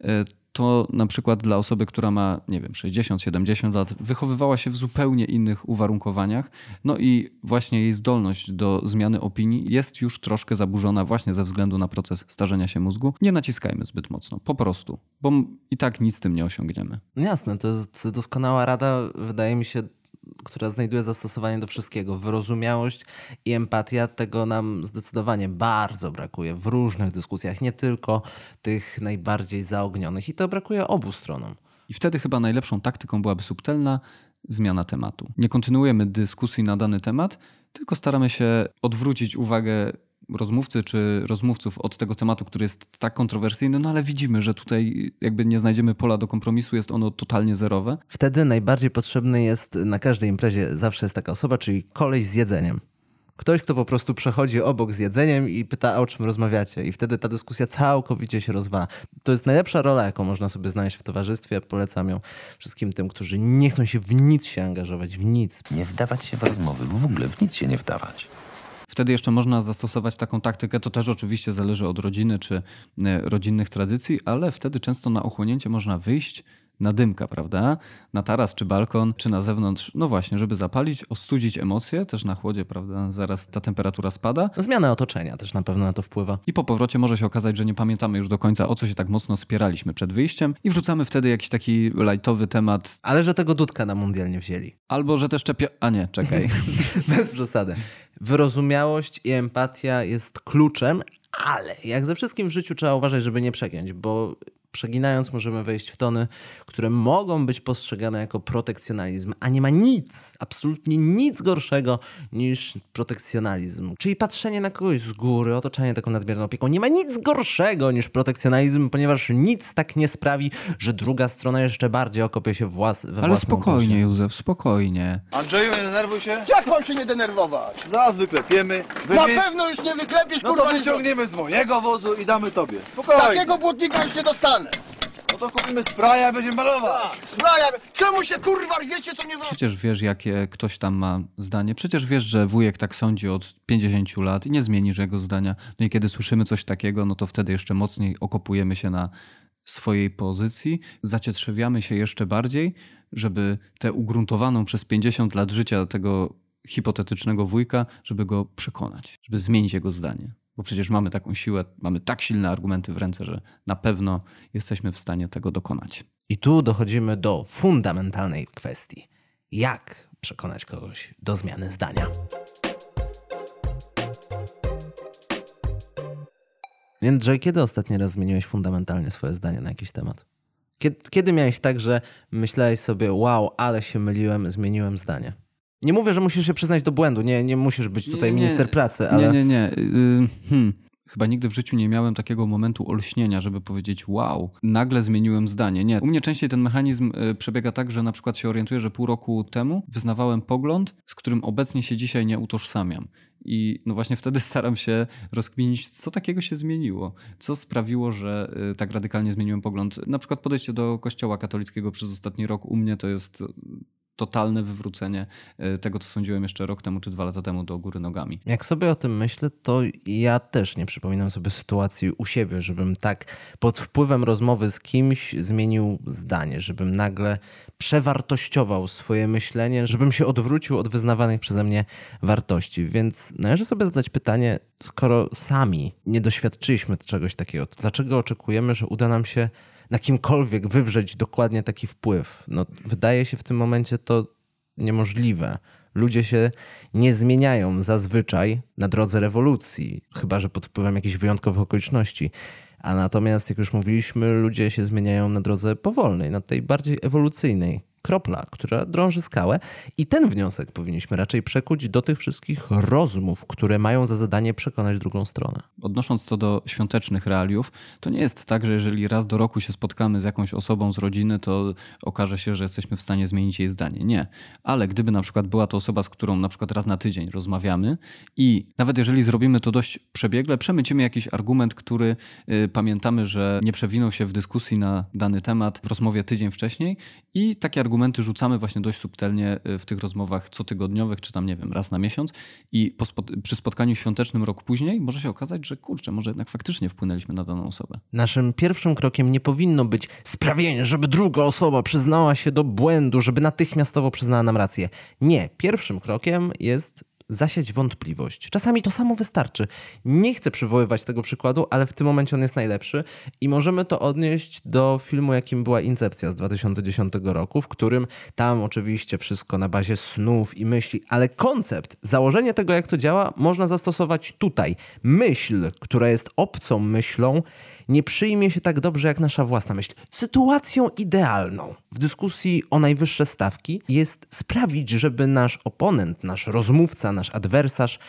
e, to na przykład dla osoby, która ma, nie wiem, 60-70 lat, wychowywała się w zupełnie innych uwarunkowaniach, no i właśnie jej zdolność do zmiany opinii jest już troszkę zaburzona właśnie ze względu na proces starzenia się mózgu. Nie naciskajmy zbyt mocno, po prostu, bo i tak nic z tym nie osiągniemy. Jasne, to jest doskonała rada, wydaje mi się, która znajduje zastosowanie do wszystkiego. Wyrozumiałość i empatia tego nam zdecydowanie bardzo brakuje w różnych dyskusjach, nie tylko tych najbardziej zaognionych. I to brakuje obu stronom. I wtedy chyba najlepszą taktyką byłaby subtelna zmiana tematu. Nie kontynuujemy dyskusji na dany temat, tylko staramy się odwrócić uwagę rozmówcy czy rozmówców od tego tematu, który jest tak kontrowersyjny, no ale widzimy, że tutaj jakby nie znajdziemy pola do kompromisu, jest ono totalnie zerowe. Wtedy najbardziej potrzebny jest na każdej imprezie zawsze jest taka osoba, czyli kolej z jedzeniem. Ktoś, kto po prostu przechodzi obok z jedzeniem i pyta, o czym rozmawiacie, i wtedy ta dyskusja całkowicie się rozwala. To jest najlepsza rola, jaką można sobie znaleźć w towarzystwie. Polecam ją wszystkim tym, którzy nie chcą się w nic się angażować, w nic. Nie wdawać się w rozmowy, w ogóle w nic się nie wdawać. Wtedy jeszcze można zastosować taką taktykę, to też oczywiście zależy od rodziny czy e, rodzinnych tradycji, ale wtedy często na ochłonięcie można wyjść na dymka, prawda? Na taras czy balkon, czy na zewnątrz, no właśnie, żeby zapalić, ostudzić emocje, też na chłodzie, prawda? Zaraz ta temperatura spada. Zmiana otoczenia też na pewno na to wpływa. I po powrocie może się okazać, że nie pamiętamy już do końca, o co się tak mocno spieraliśmy przed wyjściem i wrzucamy wtedy jakiś taki lajtowy temat, Ale że tego dudka na mundial nie wzięli. albo że też czepia... A nie, czekaj. Bez przesady. Wyrozumiałość i empatia jest kluczem, ale jak ze wszystkim w życiu trzeba uważać, żeby nie przegiąć, bo przeginając możemy wejść w tony, które mogą być postrzegane jako protekcjonalizm, a nie ma nic, absolutnie nic gorszego niż protekcjonalizm. Czyli patrzenie na kogoś z góry, otoczenie taką nadmierną opieką. Nie ma nic gorszego niż protekcjonalizm, ponieważ nic tak nie sprawi, że druga strona jeszcze bardziej okopie się włas, we Ale spokojnie, kosie. Józef, spokojnie. Andrzeju, nie denerwuj się. Jak mam się nie denerwować? Zaraz wyklepiemy. Na Wymi- pewno już nie wyklepiesz, No kurwa, to nie wyciągniemy z mojego wozu i damy tobie. Spokojnie. Takiego błotnika już nie dostanę. No to kupimy spraya i będziemy malować. Zbraja, czemu się kurwa wiecie co nie wolno? Przecież wiesz, jakie ktoś tam ma zdanie. Przecież wiesz, że wujek tak sądzi od 50 lat i nie zmienisz jego zdania. No i kiedy słyszymy coś takiego, no to wtedy jeszcze mocniej okopujemy się na swojej pozycji, zacietrzewiamy się jeszcze bardziej, żeby tę ugruntowaną przez 50 lat życia tego hipotetycznego wujka, żeby go przekonać, żeby zmienić jego zdanie. Bo przecież mamy taką siłę, mamy tak silne argumenty w ręce, że na pewno jesteśmy w stanie tego dokonać. I tu dochodzimy do fundamentalnej kwestii. Jak przekonać kogoś do zmiany zdania? Więc, że kiedy ostatni raz zmieniłeś fundamentalnie swoje zdanie na jakiś temat? Kiedy, kiedy miałeś tak, że myślałeś sobie, wow, ale się myliłem, zmieniłem zdanie? Nie mówię, że musisz się przyznać do błędu, nie, nie musisz być tutaj Nie, minister pracy, ale... Nie, nie, nie. Yy, hmm. Chyba nigdy w życiu nie miałem takiego momentu olśnienia, żeby powiedzieć wow, nagle zmieniłem zdanie. Nie. U mnie częściej ten mechanizm y, przebiega tak, że na przykład się orientuję, że pół roku temu wyznawałem pogląd, z którym obecnie się dzisiaj nie utożsamiam. I no właśnie wtedy staram się rozkminić, co takiego się zmieniło. Co sprawiło, że y, tak radykalnie zmieniłem pogląd. Na przykład podejście do kościoła katolickiego przez ostatni rok u mnie to jest y, totalne wywrócenie y, tego, co sądziłem jeszcze rok temu czy dwa lata temu do góry nogami. Jak sobie o tym myślę, to ja też nie przypominam sobie sytuacji u siebie, żebym tak pod wpływem rozmowy z kimś zmienił zdanie, żebym nagle przewartościował swoje myślenie, żebym się odwrócił od wyznawanych przeze mnie wartości. Więc należy sobie zadać pytanie, skoro sami nie doświadczyliśmy czegoś takiego, to dlaczego oczekujemy, że uda nam się na kimkolwiek wywrzeć dokładnie taki wpływ? No, wydaje się w tym momencie to niemożliwe. Ludzie się nie zmieniają zazwyczaj na drodze rewolucji, chyba że pod wpływem jakichś wyjątkowych okoliczności. A natomiast, jak już mówiliśmy, ludzie się zmieniają na drodze powolnej, na tej bardziej ewolucyjnej. Kropla, która drąży skałę, i ten wniosek powinniśmy raczej przekuć do tych wszystkich rozmów, które mają za zadanie przekonać drugą stronę. Odnosząc to do świątecznych realiów, to nie jest tak, że jeżeli raz do roku się spotkamy z jakąś osobą z rodziny, to okaże się, że jesteśmy w stanie zmienić jej zdanie. Nie. Ale gdyby na przykład była to osoba, z którą na przykład raz na tydzień rozmawiamy i nawet jeżeli zrobimy to dość przebiegle, przemycimy jakiś argument, który y, pamiętamy, że nie przewinął się w dyskusji na dany temat w rozmowie tydzień wcześniej i takie argumenty rzucamy właśnie dość subtelnie y, w tych rozmowach cotygodniowych, czy tam nie wiem, raz na miesiąc i po przy spotkaniu świątecznym rok później może się okazać, że kurczę, może jednak faktycznie wpłynęliśmy na daną osobę. Naszym pierwszym krokiem nie powinno być sprawienie, żeby druga osoba przyznała się do błędu, żeby natychmiastowo przyznała nam rację. Nie, pierwszym krokiem jest zasiać wątpliwość. Czasami to samo wystarczy. Nie chcę przywoływać tego przykładu, ale w tym momencie on jest najlepszy i możemy to odnieść do filmu, jakim była Incepcja z 2010 roku, w którym tam oczywiście wszystko na bazie snów i myśli, ale koncept, założenie tego, jak to działa, można zastosować tutaj. Myśl, która jest obcą myślą, nie przyjmie się tak dobrze jak nasza własna myśl. Sytuacją idealną w dyskusji o najwyższe stawki jest sprawić, żeby nasz oponent, nasz rozmówca, nasz adwersarz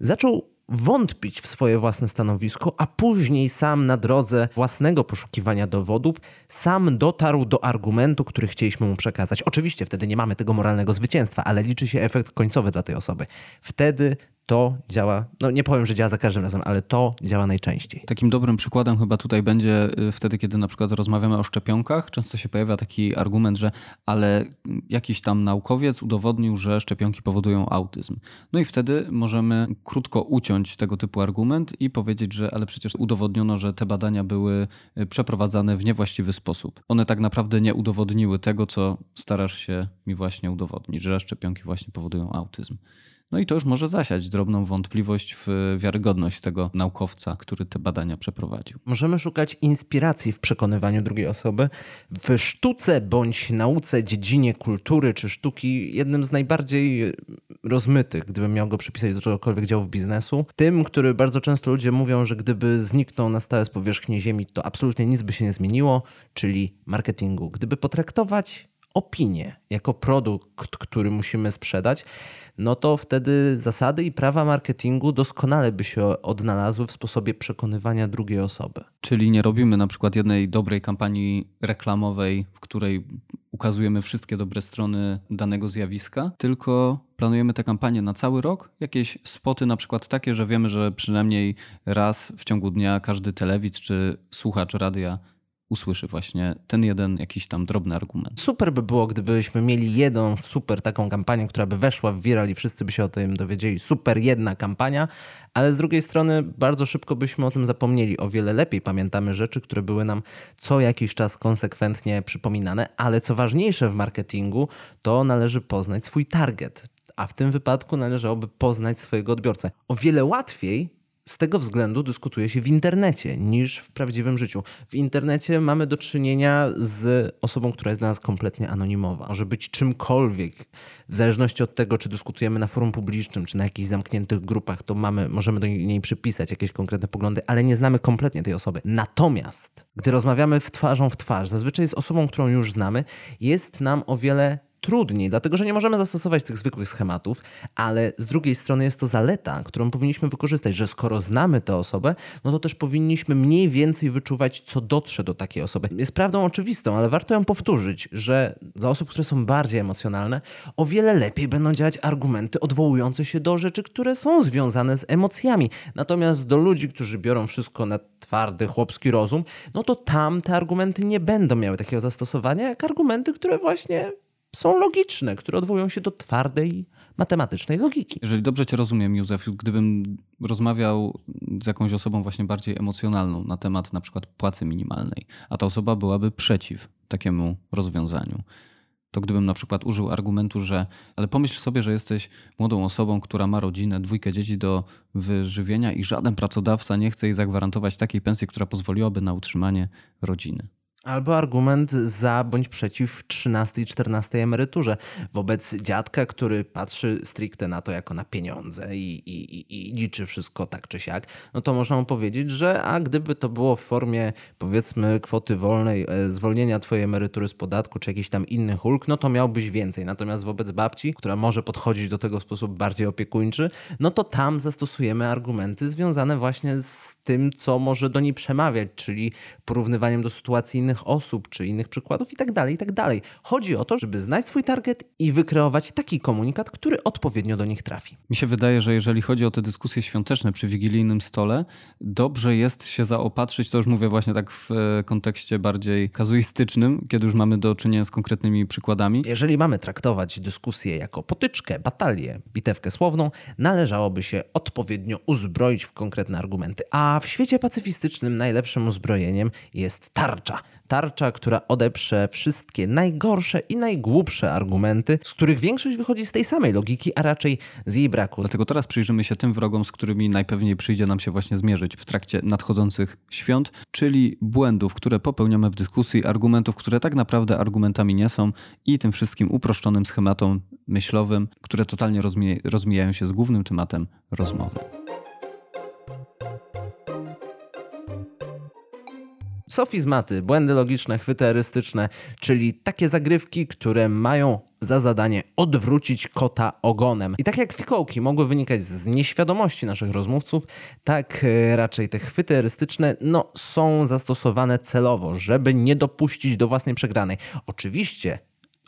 zaczął wątpić w swoje własne stanowisko, a później sam na drodze własnego poszukiwania dowodów sam dotarł do argumentu, który chcieliśmy mu przekazać. Oczywiście wtedy nie mamy tego moralnego zwycięstwa, ale liczy się efekt końcowy dla tej osoby. Wtedy to działa, no nie powiem, że działa za każdym razem, ale to działa najczęściej. Takim dobrym przykładem chyba tutaj będzie y, wtedy, kiedy na przykład rozmawiamy o szczepionkach. Często się pojawia taki argument, że ale jakiś tam naukowiec udowodnił, że szczepionki powodują autyzm. No i wtedy możemy krótko uciąć tego typu argument i powiedzieć, że ale przecież udowodniono, że te badania były y, przeprowadzane w niewłaściwy sposób. One tak naprawdę nie udowodniły tego, co starasz się mi właśnie udowodnić, że szczepionki właśnie powodują autyzm. No i to już może zasiać drobną wątpliwość w wiarygodność tego naukowca, który te badania przeprowadził. Możemy szukać inspiracji w przekonywaniu drugiej osoby. W sztuce bądź nauce, dziedzinie kultury czy sztuki, jednym z najbardziej rozmytych, gdybym miał go przypisać do czegokolwiek działów biznesu, tym, który bardzo często ludzie mówią, że gdyby zniknął na stałe z powierzchni Ziemi, to absolutnie nic by się nie zmieniło, czyli marketingu. Gdyby potraktować opinię jako produkt, który musimy sprzedać, no to wtedy zasady i prawa marketingu doskonale by się odnalazły w sposobie przekonywania drugiej osoby. Czyli nie robimy na przykład jednej dobrej kampanii reklamowej, w której ukazujemy wszystkie dobre strony danego zjawiska, tylko planujemy tę kampanię na cały rok. Jakieś spoty na przykład takie, że wiemy, że przynajmniej raz w ciągu dnia każdy telewidz czy słuchacz radia usłyszy właśnie ten jeden jakiś tam drobny argument. Super by było, gdybyśmy mieli jedną super taką kampanię, która by weszła w viral i wszyscy by się o tym dowiedzieli. Super jedna kampania, ale z drugiej strony bardzo szybko byśmy o tym zapomnieli. O wiele lepiej pamiętamy rzeczy, które były nam co jakiś czas konsekwentnie przypominane, ale co ważniejsze w marketingu, to należy poznać swój target. A w tym wypadku należałoby poznać swojego odbiorcę. O wiele łatwiej z tego względu dyskutuje się w internecie niż w prawdziwym życiu. W internecie mamy do czynienia z osobą, która jest dla nas kompletnie anonimowa. Może być czymkolwiek. W zależności od tego, czy dyskutujemy na forum publicznym, czy na jakichś zamkniętych grupach, to mamy, możemy do niej przypisać jakieś konkretne poglądy, ale nie znamy kompletnie tej osoby. Natomiast, gdy rozmawiamy w twarzą w twarz, zazwyczaj z osobą, którą już znamy, jest nam o wiele trudniej, dlatego że nie możemy zastosować tych zwykłych schematów, ale z drugiej strony jest to zaleta, którą powinniśmy wykorzystać, że skoro znamy tę osobę, no to też powinniśmy mniej więcej wyczuwać, co dotrze do takiej osoby. Jest prawdą oczywistą, ale warto ją powtórzyć, że dla osób, które są bardziej emocjonalne, o wiele lepiej będą działać argumenty odwołujące się do rzeczy, które są związane z emocjami. Natomiast do ludzi, którzy biorą wszystko na twardy, chłopski rozum, no to tam te argumenty nie będą miały takiego zastosowania, jak argumenty, które właśnie są logiczne, które odwołują się do twardej matematycznej logiki. Jeżeli dobrze Cię rozumiem, Józef, gdybym rozmawiał z jakąś osobą właśnie bardziej emocjonalną na temat na przykład płacy minimalnej, a ta osoba byłaby przeciw takiemu rozwiązaniu, to gdybym na przykład użył argumentu, że ale pomyśl sobie, że jesteś młodą osobą, która ma rodzinę, dwójkę dzieci do wyżywienia i żaden pracodawca nie chce jej zagwarantować takiej pensji, która pozwoliłaby na utrzymanie rodziny. Albo argument za bądź przeciw 13 i 14 emeryturze wobec dziadka, który patrzy stricte na to jako na pieniądze i, i, i, liczy wszystko tak czy siak, no to można mu powiedzieć, że a gdyby to było w formie powiedzmy kwoty wolnej, e, zwolnienia twojej emerytury z podatku czy jakichś tam innych ulg, no to miałbyś więcej. Natomiast wobec babci, która może podchodzić do tego w sposób bardziej opiekuńczy, no to tam zastosujemy argumenty związane właśnie z tym, co może do niej przemawiać, czyli porównywaniem do sytuacji innych osób, czy innych przykładów i tak dalej, i tak dalej. Chodzi o to, żeby znać swój target i wykreować taki komunikat, który odpowiednio do nich trafi. Mi się wydaje, że jeżeli chodzi o te dyskusje świąteczne przy wigilijnym stole, dobrze jest się zaopatrzyć, to już mówię właśnie tak w e, kontekście bardziej kazuistycznym, kiedy już mamy do czynienia z konkretnymi przykładami. Jeżeli mamy traktować dyskusję jako potyczkę, batalię, bitewkę słowną, należałoby się odpowiednio uzbroić w konkretne argumenty. A w świecie pacyfistycznym najlepszym uzbrojeniem jest tarcza. Tarcza, która odeprze wszystkie najgorsze i najgłupsze argumenty, z których większość wychodzi z tej samej logiki, a raczej z jej braku. Dlatego teraz przyjrzymy się tym wrogom, z którymi najpewniej przyjdzie nam się właśnie zmierzyć w trakcie nadchodzących świąt, czyli błędów, które popełniamy w dyskusji, argumentów, które tak naprawdę argumentami nie są i tym wszystkim uproszczonym schematom myślowym, które totalnie rozmijają się z głównym tematem rozmowy. Sofizmaty, błędy logiczne, chwyty erystyczne, czyli takie zagrywki, które mają za zadanie odwrócić kota ogonem. I tak jak fikołki mogły wynikać z nieświadomości naszych rozmówców, tak e, raczej te chwyty erystyczne no, są zastosowane celowo, żeby nie dopuścić do własnej przegranej. Oczywiście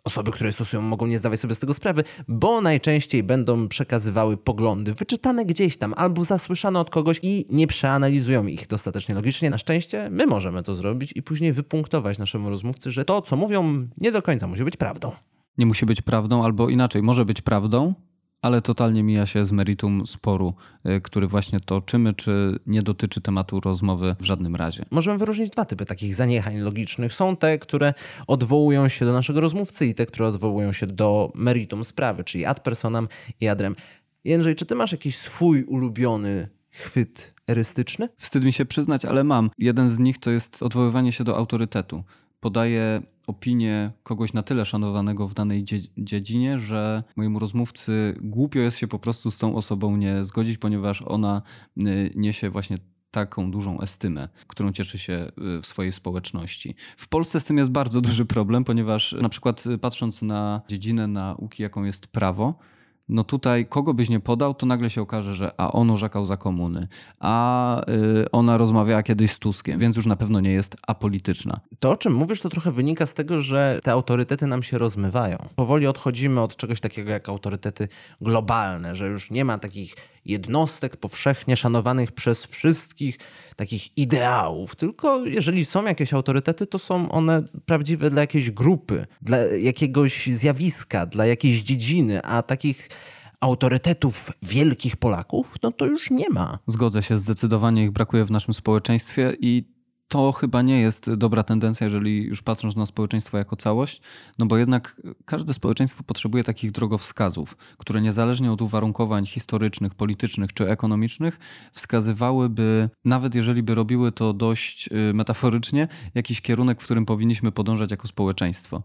Osoby, które stosują, mogą nie zdawać sobie z tego sprawy, bo najczęściej będą przekazywały poglądy wyczytane gdzieś tam albo zasłyszane od kogoś i nie przeanalizują ich dostatecznie logicznie. Na szczęście my możemy to zrobić i później wypunktować naszemu rozmówcy, że to, co mówią, nie do końca musi być prawdą. Nie musi być prawdą, albo inaczej, może być prawdą, ale totalnie mija się z meritum sporu, y, który właśnie toczymy, czy nie dotyczy tematu rozmowy w żadnym razie. Możemy wyróżnić dwa typy takich zaniechań logicznych. Są te, które odwołują się do naszego rozmówcy i te, które odwołują się do meritum sprawy, czyli ad personam i adrem. Jędrzej, czy ty masz jakiś swój ulubiony chwyt erystyczny? Wstyd mi się przyznać, ale mam. Jeden z nich to jest odwoływanie się do autorytetu. Podaję opinię kogoś na tyle szanowanego w danej dziedzinie, że mojemu rozmówcy głupio jest się po prostu z tą osobą nie zgodzić, ponieważ ona y, niesie właśnie taką dużą estymę, którą cieszy się y, w swojej społeczności. W Polsce z tym jest bardzo duży problem, ponieważ na przykład y, patrząc na dziedzinę nauki, jaką jest prawo, no tutaj kogo byś nie podał, to nagle się okaże, że a on orzekał za komuny, a y, ona rozmawiała kiedyś z Tuskiem, więc już na pewno nie jest apolityczna. To, o czym mówisz, to trochę wynika z tego, że te autorytety nam się rozmywają. Powoli odchodzimy od czegoś takiego jak autorytety globalne, że już nie ma takich jednostek powszechnie szanowanych przez wszystkich takich ideałów, tylko jeżeli są jakieś autorytety, to są one prawdziwe dla jakiejś grupy, dla jakiegoś zjawiska, dla jakiejś dziedziny, a takich autorytetów wielkich Polaków, no to już nie ma. Zgodzę się, zdecydowanie ich brakuje w naszym społeczeństwie i to chyba nie jest dobra tendencja, jeżeli już patrząc na społeczeństwo jako całość, no bo jednak każde społeczeństwo potrzebuje takich drogowskazów, które niezależnie od uwarunkowań historycznych, politycznych czy ekonomicznych, wskazywałyby, nawet jeżeli by robiły to dość y, metaforycznie, jakiś kierunek, w którym powinniśmy podążać jako społeczeństwo.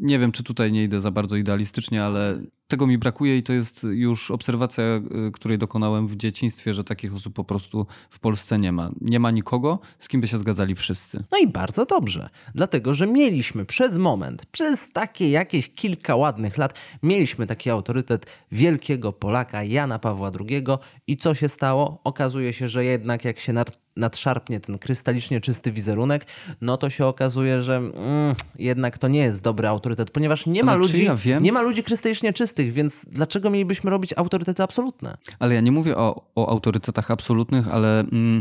Nie wiem, czy tutaj nie idę za bardzo idealistycznie, ale tego mi brakuje i to jest już obserwacja, y, której dokonałem w dzieciństwie, że takich osób po prostu w Polsce nie ma. Nie ma nikogo, z kim by się zgadzali wszyscy. No i bardzo dobrze, dlatego że mieliśmy przez moment, przez takie jakieś kilka ładnych lat, mieliśmy taki autorytet wielkiego Polaka Jana Pawła II i co się stało? Okazuje się, że jednak jak się nad, nadszarpnie ten krystalicznie czysty wizerunek, no to się okazuje, że mm, jednak to nie jest dobry autorytet, ponieważ nie ma Ale czy ludzi, ja nie ma ludzi krystalicznie czystych, więc dlaczego mielibyśmy robić autorytety absolutne? Ale ja nie mówię o, o autorytetach absolutnych, ale mm,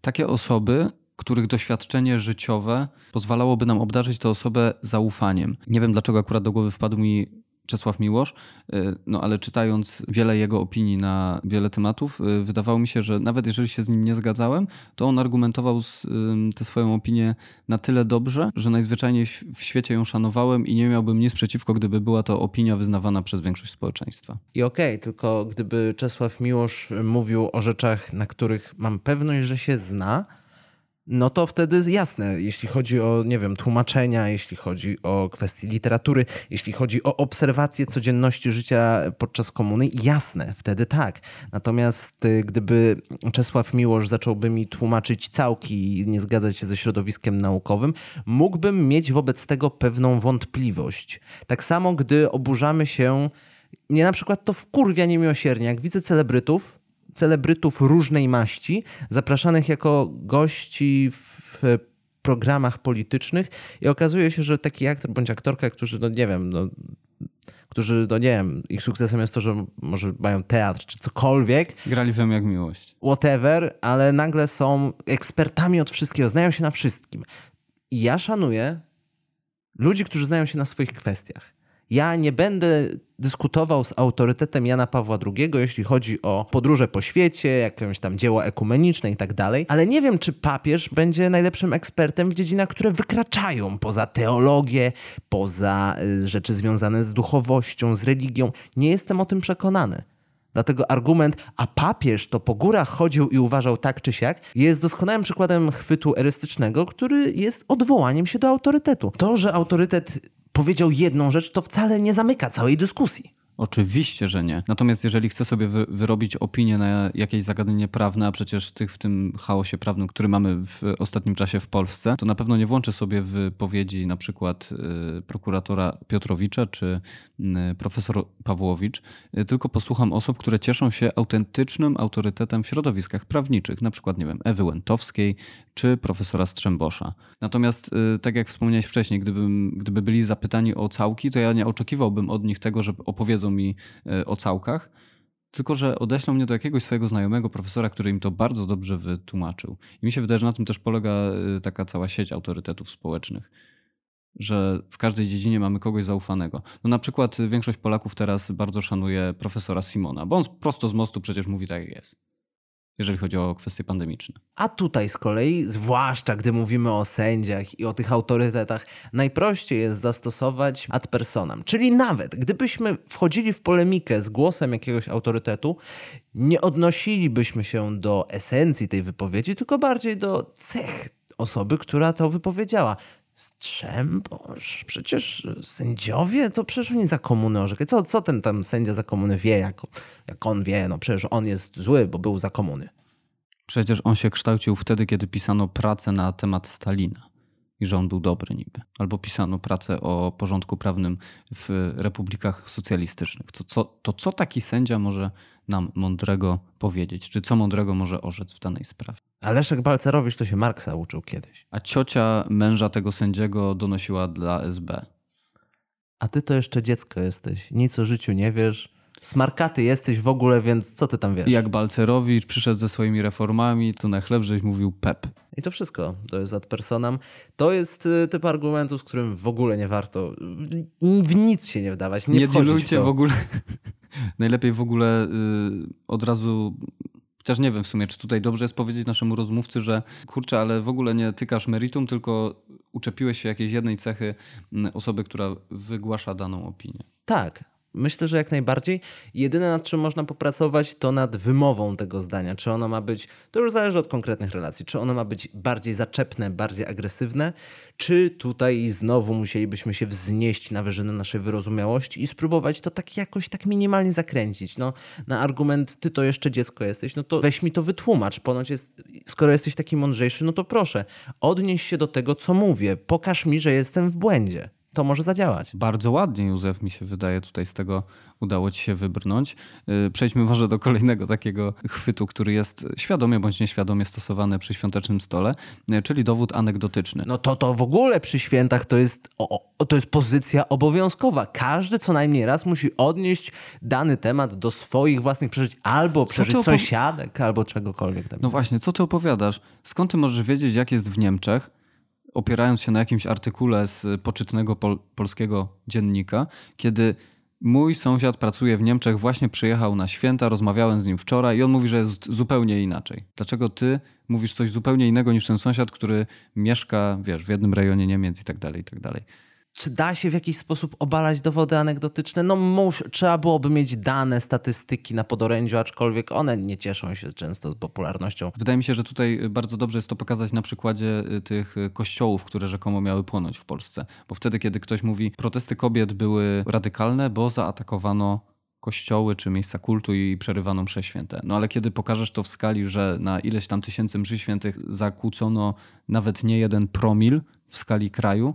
takie osoby, których doświadczenie życiowe pozwalałoby nam obdarzyć tę osobę zaufaniem. Nie wiem, dlaczego akurat do głowy wpadł mi Czesław Miłosz, y, no ale czytając wiele jego opinii na wiele tematów, y, wydawało mi się, że nawet jeżeli się z nim nie zgadzałem, to on argumentował z, tę swoją opinię na tyle dobrze, że najzwyczajniej w- świecie ją szanowałem i nie miałbym nic przeciwko, gdyby była to opinia wyznawana przez większość społeczeństwa. I okej, tylko gdyby Czesław Miłosz mówił o rzeczach, na których mam pewność, że się zna, no to wtedy jasne, jeśli chodzi o, nie wiem, tłumaczenia, jeśli chodzi o kwestie literatury, jeśli chodzi o obserwację codzienności życia podczas komuny, jasne, wtedy tak. Natomiast y, gdyby Czesław Miłosz zacząłby mi tłumaczyć całki i nie zgadzać się ze środowiskiem naukowym, mógłbym mieć wobec tego pewną wątpliwość. Tak samo, gdy oburzamy się mnie na przykład to wkurwia niemiłosiernie, jak widzę celebrytów, celebrytów różnej maści, zapraszanych jako gości w programach politycznych i okazuje się, że taki aktor bądź aktorka, którzy, no nie wiem, no, którzy, no nie wiem, ich sukcesem jest to, że może mają teatr czy cokolwiek, Grali wam jak miłość. whatever, ale nagle są ekspertami od wszystkiego, znają się na wszystkim. I ja szanuję ludzi, którzy znają się na swoich kwestiach. Ja nie będę dyskutował z autorytetem Jana Pawła II, jeśli chodzi o podróże po świecie, jakieś tam dzieło ekumeniczne i tak dalej, ale nie wiem, czy papież będzie najlepszym ekspertem w dziedzinach, które wykraczają poza teologię, poza y, rzeczy związane z duchowością, z religią. Nie jestem o tym przekonany. Dlatego argument, a papież to po górach chodził i uważał tak czy siak, jest doskonałym przykładem chwytu erystycznego, który jest odwołaniem się do autorytetu. To, że autorytet powiedział jedną rzecz, to wcale nie zamyka całej dyskusji. Oczywiście, że nie. Natomiast jeżeli chcę sobie wy, wyrobić opinię na jakieś zagadnienie prawne, a przecież tych w tym chaosie prawnym, który mamy w ostatnim czasie w Polsce, to na pewno nie włączę sobie wypowiedzi na przykład y, prokuratora Piotrowicza czy y, profesor Pawłowicz, y, tylko posłucham osób, które cieszą się autentycznym autorytetem w środowiskach prawniczych, na przykład, nie wiem, Ewy Łętowskiej czy profesora Strzembosza. Natomiast, y, tak jak wspomniałeś wcześniej, gdybym, gdyby byli zapytani o całki, to ja nie oczekiwałbym od nich tego, że opowiedzą mi y, o całkach, tylko że odeślą mnie do jakiegoś swojego znajomego profesora, który im to bardzo dobrze wytłumaczył. I mi się wydaje, że na tym też polega y, taka cała sieć autorytetów społecznych. Że w każdej dziedzinie mamy kogoś zaufanego. No na przykład y, większość Polaków teraz bardzo szanuje profesora Simona, bo on prosto z mostu przecież mówi tak jak jest. Jeżeli chodzi o kwestie pandemiczne. A tutaj z kolei, zwłaszcza gdy mówimy o sędziach i o tych autorytetach, najprościej jest zastosować ad personam. Czyli nawet gdybyśmy wchodzili w polemikę z głosem jakiegoś autorytetu, nie odnosilibyśmy się do esencji tej wypowiedzi, tylko bardziej do cech osoby, która to wypowiedziała. Strzembosz, przecież sędziowie to przecież oni za komuny orzekają. Co, co ten tam sędzia za komuny wie, jak, jak on wie? No przecież on jest zły, bo był za komuny. Przecież on się kształcił wtedy, kiedy pisano pracę na temat Stalina i że on był dobry niby. Albo pisano pracę o porządku prawnym w republikach socjalistycznych. To co, to co taki sędzia może nam mądrego powiedzieć? Czy co mądrego może orzec w danej sprawie? A Leszek Balcerowicz to się Marksa uczył kiedyś. A ciocia męża tego sędziego donosiła dla SB. A ty to jeszcze dziecko jesteś. Nic o życiu nie wiesz. Smarkaty jesteś w ogóle, więc co ty tam wiesz? I jak Balcerowicz przyszedł ze swoimi reformami, to na chleb żeś mówił pep. I to wszystko. To jest ad personam. To jest y, typ argumentu, z którym w ogóle nie warto w- w nic się nie wdawać. Nie, Nie, to. w ogóle. Najlepiej w ogóle y, od razu. Chociaż nie wiem w sumie, czy tutaj dobrze jest powiedzieć naszemu rozmówcy, że kurczę, ale w ogóle nie tykasz meritum, tylko uczepiłeś się jakiejś jednej cechy mm, osoby, która wygłasza daną opinię. Tak. Myślę, że jak najbardziej. Jedyne nad czym można popracować, to nad wymową tego zdania. Czy ono ma być, to już zależy od konkretnych relacji, czy ono ma być bardziej zaczepne, bardziej agresywne, czy tutaj znowu musielibyśmy się wznieść na wyżyny naszej wyrozumiałości i spróbować to tak jakoś tak minimalnie zakręcić. No, na argument, ty to jeszcze dziecko jesteś, no to weź mi to wytłumacz. Ponoć jest, skoro jesteś taki mądrzejszy, no to proszę, odnieś się do tego, co mówię. Pokaż mi, że jestem w błędzie. To może zadziałać. Bardzo ładnie, Józef, mi się wydaje, tutaj z tego udało ci się wybrnąć. Yy, Przejdźmy może do kolejnego takiego chwytu, który jest świadomie bądź nieświadomie stosowany przy świątecznym stole, yy, czyli dowód anegdotyczny. No to to w ogóle przy świętach to jest, o, to jest pozycja obowiązkowa. Każdy co najmniej raz musi odnieść dany temat do swoich własnych przeżyć, albo przeżyć opowi- sąsiadek, albo czegokolwiek tam. No właśnie, co ty opowiadasz? Skąd ty możesz wiedzieć, jak jest w Niemczech, opierając się na jakimś artykule z poczytnego pol- polskiego dziennika, kiedy mój sąsiad pracuje w Niemczech, właśnie przyjechał na święta, rozmawiałem z nim wczoraj i on mówi, że jest zupełnie inaczej. Dlaczego ty mówisz coś zupełnie innego niż ten sąsiad, który mieszka, wiesz, w jednym rejonie Niemiec i tak dalej, i tak dalej. Czy da się w jakiś sposób obalać dowody anegdotyczne? No mus, trzeba byłoby mieć dane, statystyki na podorędziu, aczkolwiek one nie cieszą się często popularnością. Wydaje mi się, że tutaj bardzo dobrze jest to pokazać na przykładzie y, tych y, kościołów, które rzekomo miały płonąć w Polsce. Bo wtedy, kiedy ktoś mówi, protesty kobiet były radykalne, bo zaatakowano kościoły czy miejsca kultu i przerywano msze święte. No ale kiedy pokażesz to w skali, że na ileś tam tysięcy mszy świętych zakłócono nawet nie jeden promil w skali kraju,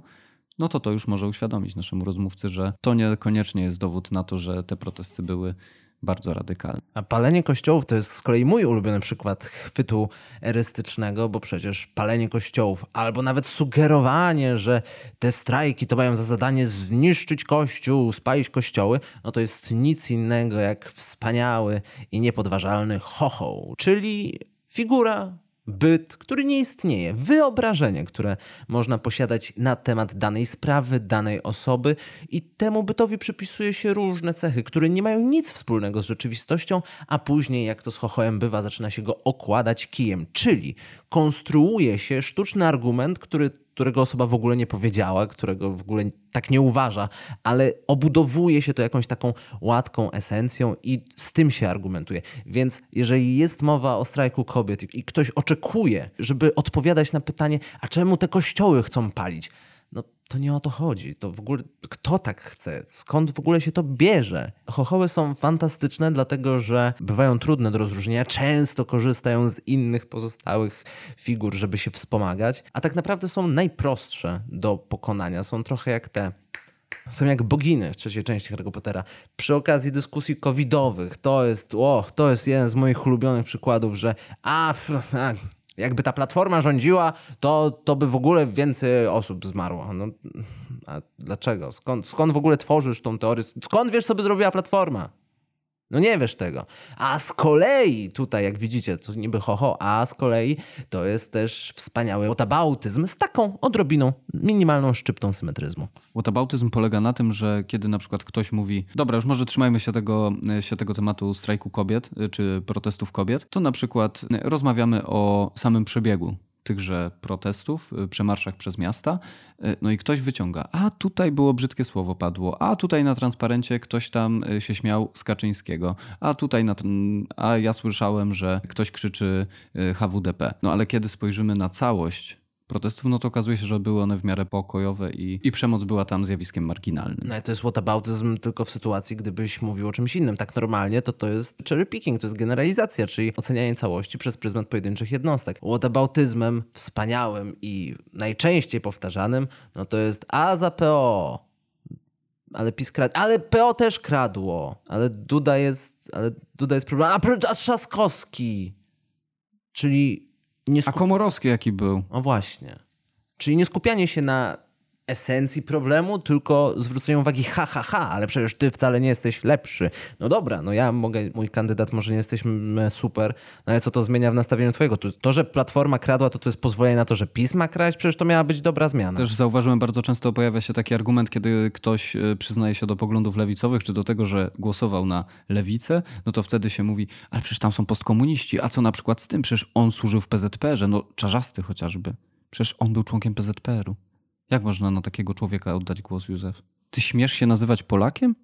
no to to już może uświadomić naszemu rozmówcy, że to niekoniecznie jest dowód na to, że te protesty były bardzo radykalne. A palenie kościołów to jest z kolei mój ulubiony przykład chwytu erystycznego, bo przecież palenie kościołów albo nawet sugerowanie, że te strajki to mają za zadanie zniszczyć kościół, spalić kościoły, no to jest nic innego jak wspaniały i niepodważalny chochoł, czyli figura byt, który nie istnieje, wyobrażenie, które można posiadać na temat danej sprawy, danej osoby i temu bytowi przypisuje się różne cechy, które nie mają nic wspólnego z rzeczywistością, a później, jak to z chochołem bywa, zaczyna się go okładać kijem, czyli konstruuje się sztuczny argument, który, którego osoba w ogóle nie powiedziała, którego w ogóle tak nie uważa, ale obudowuje się to jakąś taką łatką esencją i z tym się argumentuje. Więc jeżeli jest mowa o strajku kobiet i ktoś oczekuje, żeby odpowiadać na pytanie, a czemu te kościoły chcą palić? No to nie o to chodzi. To w ogóle kto tak chce? Skąd w ogóle się to bierze? Chochoły są fantastyczne, dlatego że bywają trudne do rozróżnienia, często korzystają z innych pozostałych figur, żeby się wspomagać, a tak naprawdę są najprostsze do pokonania. Są trochę jak te są jak boginy w trzeciej części Harry Pottera. Przy okazji dyskusji covidowych, to jest, o, to jest jeden z moich ulubionych przykładów, że a, a jakby ta platforma rządziła, to, to by w ogóle więcej osób zmarło. No, a dlaczego? Skąd, skąd w ogóle tworzysz tą teorię? Skąd wiesz, co by zrobiła platforma? No nie wiesz tego. A z kolei, tutaj jak widzicie, to niby hoho, a z kolei to jest też wspaniały otabautyzm z taką odrobiną, minimalną szczyptą symetryzmu. Whataboutyzm polega na tym, że kiedy na przykład ktoś mówi, dobra, już może trzymajmy się tego, się tego tematu strajku kobiet y, czy protestów kobiet, to na przykład y, rozmawiamy o samym przebiegu tychże protestów, y, przemarszach przez miasta. Y, No i ktoś wyciąga, a tutaj było brzydkie słowo padło, a tutaj na transparencie ktoś tam y, się śmiał z Kaczyńskiego, a tutaj na a ja słyszałem, że ktoś krzyczy HWDP. No ale kiedy spojrzymy na całość protestów, no to okazuje się, że były one w miarę pokojowe i, i przemoc była tam zjawiskiem marginalnym. No to jest whataboutyzm tylko w sytuacji, gdybyś mówił o czymś innym. Tak normalnie to to jest cherry picking, to jest generalizacja, czyli ocenianie całości przez pryzmat pojedynczych jednostek. Whataboutyzmem wspaniałym i najczęściej powtarzanym, no to jest a za PO. Ale PiS kradł, ale PO też kradło, ale Duda jest, ale Duda jest problem, a, a Trzaskowski. Czyli nie A skup... Komorowski jaki był? O właśnie. Czyli nie skupianie się na esencji problemu, tylko zwrócenie uwagi, ha, ha, ha, ale przecież ty wcale nie jesteś lepszy. No dobra, no ja mogę, mój kandydat może nie jesteśmy super, no ale co to zmienia w nastawieniu twojego? To, to, że Platforma kradła, to to jest pozwolenie na to, że PiS ma kraść? Przecież to miała być dobra zmiana. Też zauważyłem, bardzo często pojawia się taki argument, kiedy ktoś e, przyznaje się do poglądów lewicowych, czy do tego, że głosował na lewicę, no to wtedy się mówi, ale przecież tam są postkomuniści, a co na przykład z tym? Przecież on służył w PZPR-ze, no czarzasty chociażby. Przecież on był członkiem PZPR-u. Jak można na takiego człowieka oddać głos, Józef? Ty śmiesz się nazywać Polakiem?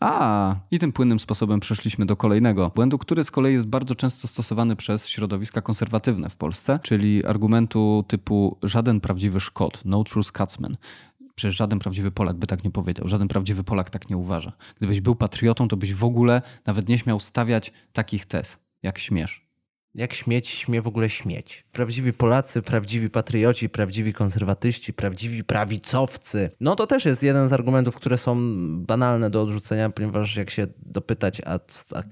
A, i tym płynnym sposobem przeszliśmy do kolejnego błędu, który z kolei jest bardzo często stosowany przez środowiska konserwatywne w Polsce, czyli argumentu typu żaden prawdziwy Szkot, no true Scotsman. Przecież żaden prawdziwy Polak by tak nie powiedział, żaden prawdziwy Polak tak nie uważa. Gdybyś był patriotą, to byś w ogóle nawet nie śmiał stawiać takich tez, jak śmiesz. Jak śmieć, śmie w ogóle śmieć. Prawdziwi Polacy, prawdziwi patrioci, prawdziwi konserwatyści, prawdziwi prawicowcy. No to też jest jeden z argumentów, które są banalne do odrzucenia, ponieważ jak się dopytać, a, a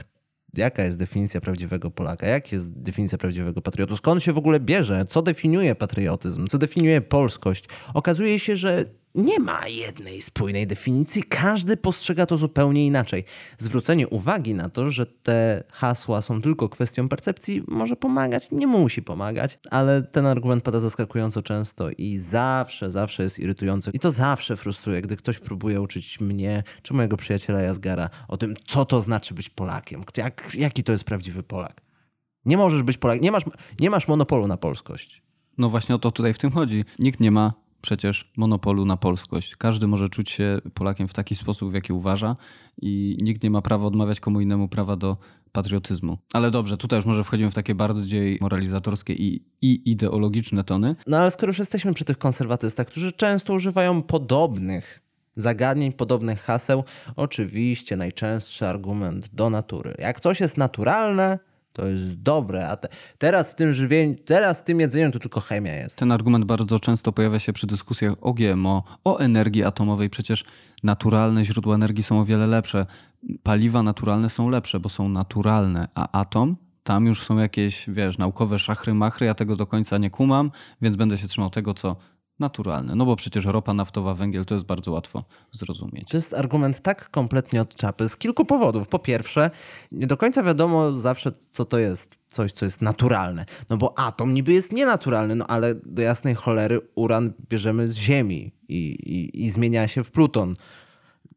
jaka jest definicja prawdziwego Polaka, jak jest definicja prawdziwego patriotu, skąd się w ogóle bierze, co definiuje patriotyzm, co definiuje polskość, okazuje się, że nie ma jednej spójnej definicji, każdy postrzega to zupełnie inaczej. Zwrócenie uwagi na to, że te hasła są tylko kwestią percepcji, może pomagać, nie musi pomagać, ale ten argument pada zaskakująco często i zawsze, zawsze jest irytujący. I to zawsze frustruje, gdy ktoś próbuje uczyć mnie czy mojego przyjaciela Jazgara o tym, co to znaczy być Polakiem, jak, jaki to jest prawdziwy Polak. Nie możesz być Polakiem, nie masz, nie masz monopolu na polskość. No właśnie o to tutaj w tym chodzi. Nikt nie ma przecież monopolu na polskość. Każdy może czuć się Polakiem w taki sposób, w jaki uważa i nikt nie ma prawa odmawiać komu innemu prawa do patriotyzmu. Ale dobrze, tutaj już może wchodzimy w takie bardziej moralizatorskie i, i ideologiczne tony. No ale skoro już jesteśmy przy tych konserwatystach, którzy często używają podobnych zagadnień, podobnych haseł, oczywiście najczęstszy argument do natury. Jak coś jest naturalne, to jest dobre, a te, teraz w tym żywieniu, teraz w tym jedzeniu to tylko chemia jest. Ten argument bardzo często pojawia się przy dyskusjach o GMO, o energii atomowej. Przecież naturalne źródła energii są o wiele lepsze. Paliwa naturalne są lepsze, bo są naturalne, a atom tam już są jakieś, wiesz, naukowe szachry, machry, ja tego do końca nie kumam, więc będę się trzymał tego, co naturalne. No bo przecież ropa naftowa, węgiel to jest bardzo łatwo zrozumieć. To jest argument tak kompletnie od czapy z kilku powodów. Po pierwsze, nie do końca wiadomo zawsze, co to jest coś, co jest naturalne. No bo atom niby jest nienaturalny, no ale do jasnej cholery uran bierzemy z Ziemi i, i, i zmienia się w pluton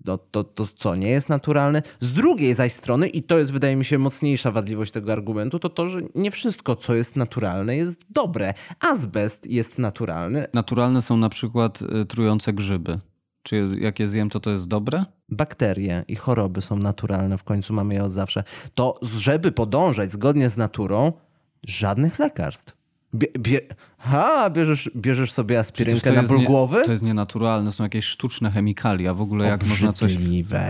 to, to, to co nie jest naturalne. Z drugiej zaś strony, i to jest wydaje mi się mocniejsza wadliwość tego argumentu, to to, że nie wszystko, co jest naturalne, jest dobre. Azbest jest naturalny. Naturalne są na przykład y, trujące grzyby. Czy jak je zjem, to to jest dobre? Bakterie i choroby są naturalne, w końcu mamy je od zawsze. To, żeby podążać zgodnie z naturą, żadnych lekarstw. Bie, bie, ha, bierzesz, bierzesz sobie aspirynkę na ból nie, głowy? To jest nienaturalne, są jakieś sztuczne chemikalia. W ogóle jak można coś...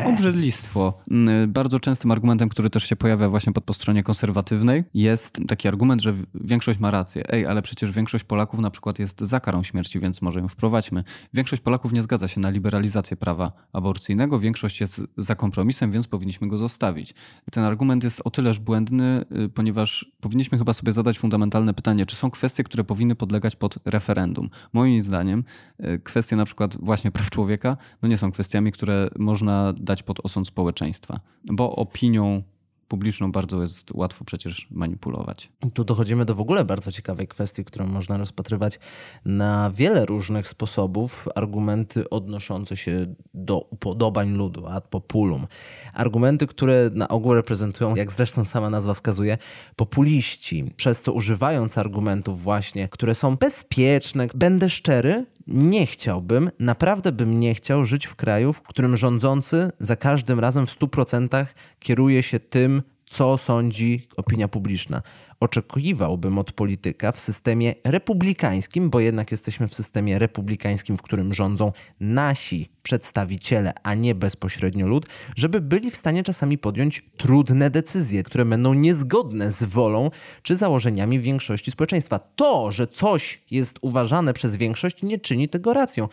Obrzydlistwo. Mm, bardzo częstym argumentem, który też się pojawia właśnie po, po stronie konserwatywnej jest taki argument, że większość ma rację. Ej, ale przecież większość Polaków na przykład jest za karą śmierci, więc może ją wprowadźmy. Większość Polaków nie zgadza się na liberalizację prawa aborcyjnego, większość jest za kompromisem, więc powinniśmy go zostawić. Ten argument jest o tyleż błędny, y, ponieważ powinniśmy chyba sobie zadać fundamentalne pytanie, czy są kwestie, które powinny podlegać pod referendum. Moim zdaniem e, kwestie na przykład właśnie praw człowieka no nie są kwestiami, które można dać pod osąd społeczeństwa, bo opinią publiczną bardzo jest łatwo przecież manipulować. Tu dochodzimy do w ogóle bardzo ciekawej kwestii, którą można rozpatrywać na wiele różnych sposobów. Argumenty odnoszące się do upodobań ludu, ad populum. Argumenty, które na ogół reprezentują, jak zresztą sama nazwa wskazuje, populiści. Przez co używając argumentów właśnie, które są bezpieczne, będę szczery, nie chciałbym, naprawdę bym nie chciał żyć w kraju, w którym rządzący za każdym razem w 100% kieruje się tym, co sądzi opinia publiczna. Oczekiwałbym od polityka w systemie republikańskim, bo jednak jesteśmy w systemie republikańskim, w którym rządzą nasi przedstawiciele, a nie bezpośrednio lud, żeby byli w stanie czasami podjąć trudne decyzje, które będą niezgodne z wolą czy założeniami większości społeczeństwa. To, że coś jest uważane przez większość, nie czyni tego racją.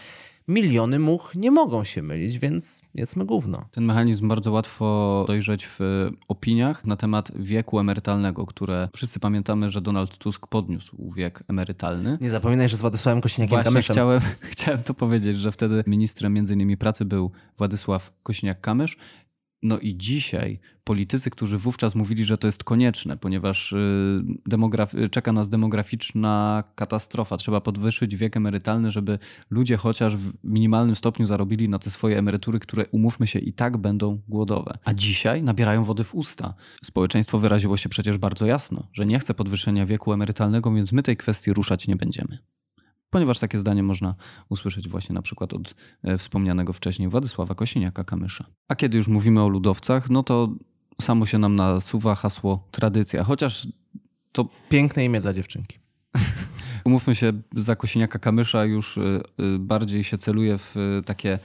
Miliony much nie mogą się mylić, więc jedzmy gówno. Ten mechanizm bardzo łatwo dojrzeć w opiniach na temat wieku emerytalnego, które wszyscy pamiętamy, że Donald Tusk podniósł wiek emerytalny. Nie zapominaj, że z Władysławem Kosiniakiem Właśnie Kamyszem. chciałem, chciałem to powiedzieć, że wtedy ministrem między innymi pracy był Władysław Kośniak-Kamysz. No i dzisiaj politycy, którzy wówczas mówili, że to jest konieczne, ponieważ y, y, czeka nas demograficzna katastrofa. Trzeba podwyższyć wiek emerytalny, żeby ludzie chociaż w minimalnym stopniu zarobili na te swoje emerytury, które umówmy się i tak będą głodowe. A dzisiaj nabierają wody w usta. Społeczeństwo wyraziło się przecież bardzo jasno, że nie chce podwyższenia wieku emerytalnego, więc my tej kwestii ruszać nie będziemy ponieważ takie zdanie można usłyszeć właśnie na przykład od e, wspomnianego wcześniej Władysława Kosiniaka-Kamysza. A kiedy już mówimy o ludowcach, no to samo się nam nasuwa hasło tradycja, chociaż to Piękne imię dla dziewczynki. umówmy się, za Kosiniaka-Kamysza już y, y, bardziej się celuje w takie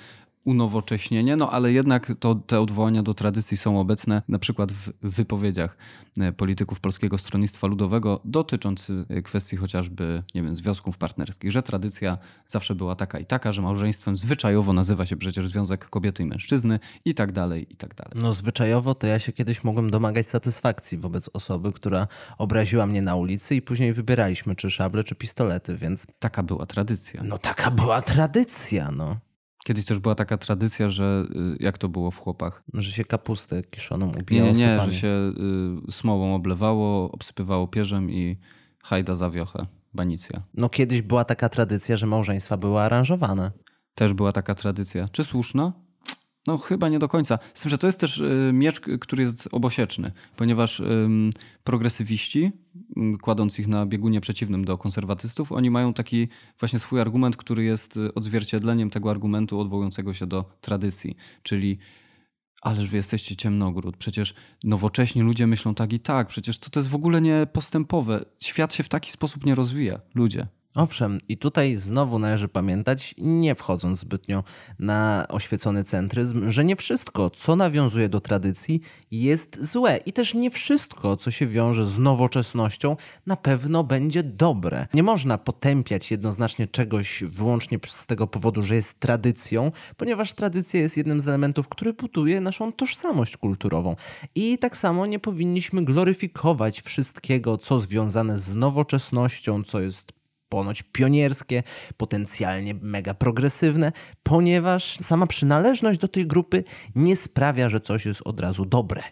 unowocześnienie, no ale jednak to, te odwołania do tradycji są obecne na przykład w wypowiedziach e, polityków Polskiego Stronnictwa Ludowego dotyczących kwestii chociażby, nie wiem, związków partnerskich, że tradycja zawsze była taka i taka, że małżeństwem zwyczajowo nazywa się przecież związek kobiety i mężczyzny i tak dalej, i tak dalej. No zwyczajowo to ja się kiedyś mogłem domagać satysfakcji wobec osoby, która obraziła mnie na ulicy i później wybieraliśmy czy szable, czy pistolety, więc Taka była tradycja. no taka była tradycja, no. Kiedyś też była taka tradycja, że y, jak to było w chłopach? Że się kapustę kiszoną ubijało Nie, nie, stopami. że się y, smołą oblewało, obsypywało pierzem i hajda za wiochę, banicja. No kiedyś była taka tradycja, że małżeństwa były aranżowane. Też była taka tradycja. Czy słuszna? No chyba nie do końca. Z tym, że to jest też y, miecz, który jest obosieczny, ponieważ ym, progresywiści, kładąc ich na biegunie przeciwnym do konserwatystów, oni mają taki właśnie swój argument, który jest y, odzwierciedleniem tego argumentu odwołującego się do tradycji, czyli Ależ wy jesteście ciemnogród. Przecież nowocześni ludzie myślą tak i tak. Przecież to, to jest w ogóle niepostępowe. Świat się w taki sposób nie rozwija. Ludzie. Owszem, i tutaj znowu należy pamiętać, nie wchodząc zbytnio na oświecony centryzm, że nie wszystko, co nawiązuje do tradycji, jest złe. I też nie wszystko, co się wiąże z nowoczesnością, na pewno będzie dobre. Nie można potępiać jednoznacznie czegoś wyłącznie z tego powodu, że jest tradycją, ponieważ tradycja jest jednym z elementów, który buduje naszą tożsamość kulturową. I tak samo nie powinniśmy gloryfikować wszystkiego, co związane z nowoczesnością, co jest ponoć pionierskie, potencjalnie mega progresywne, ponieważ sama przynależność do tej grupy nie sprawia, że coś jest od razu dobre,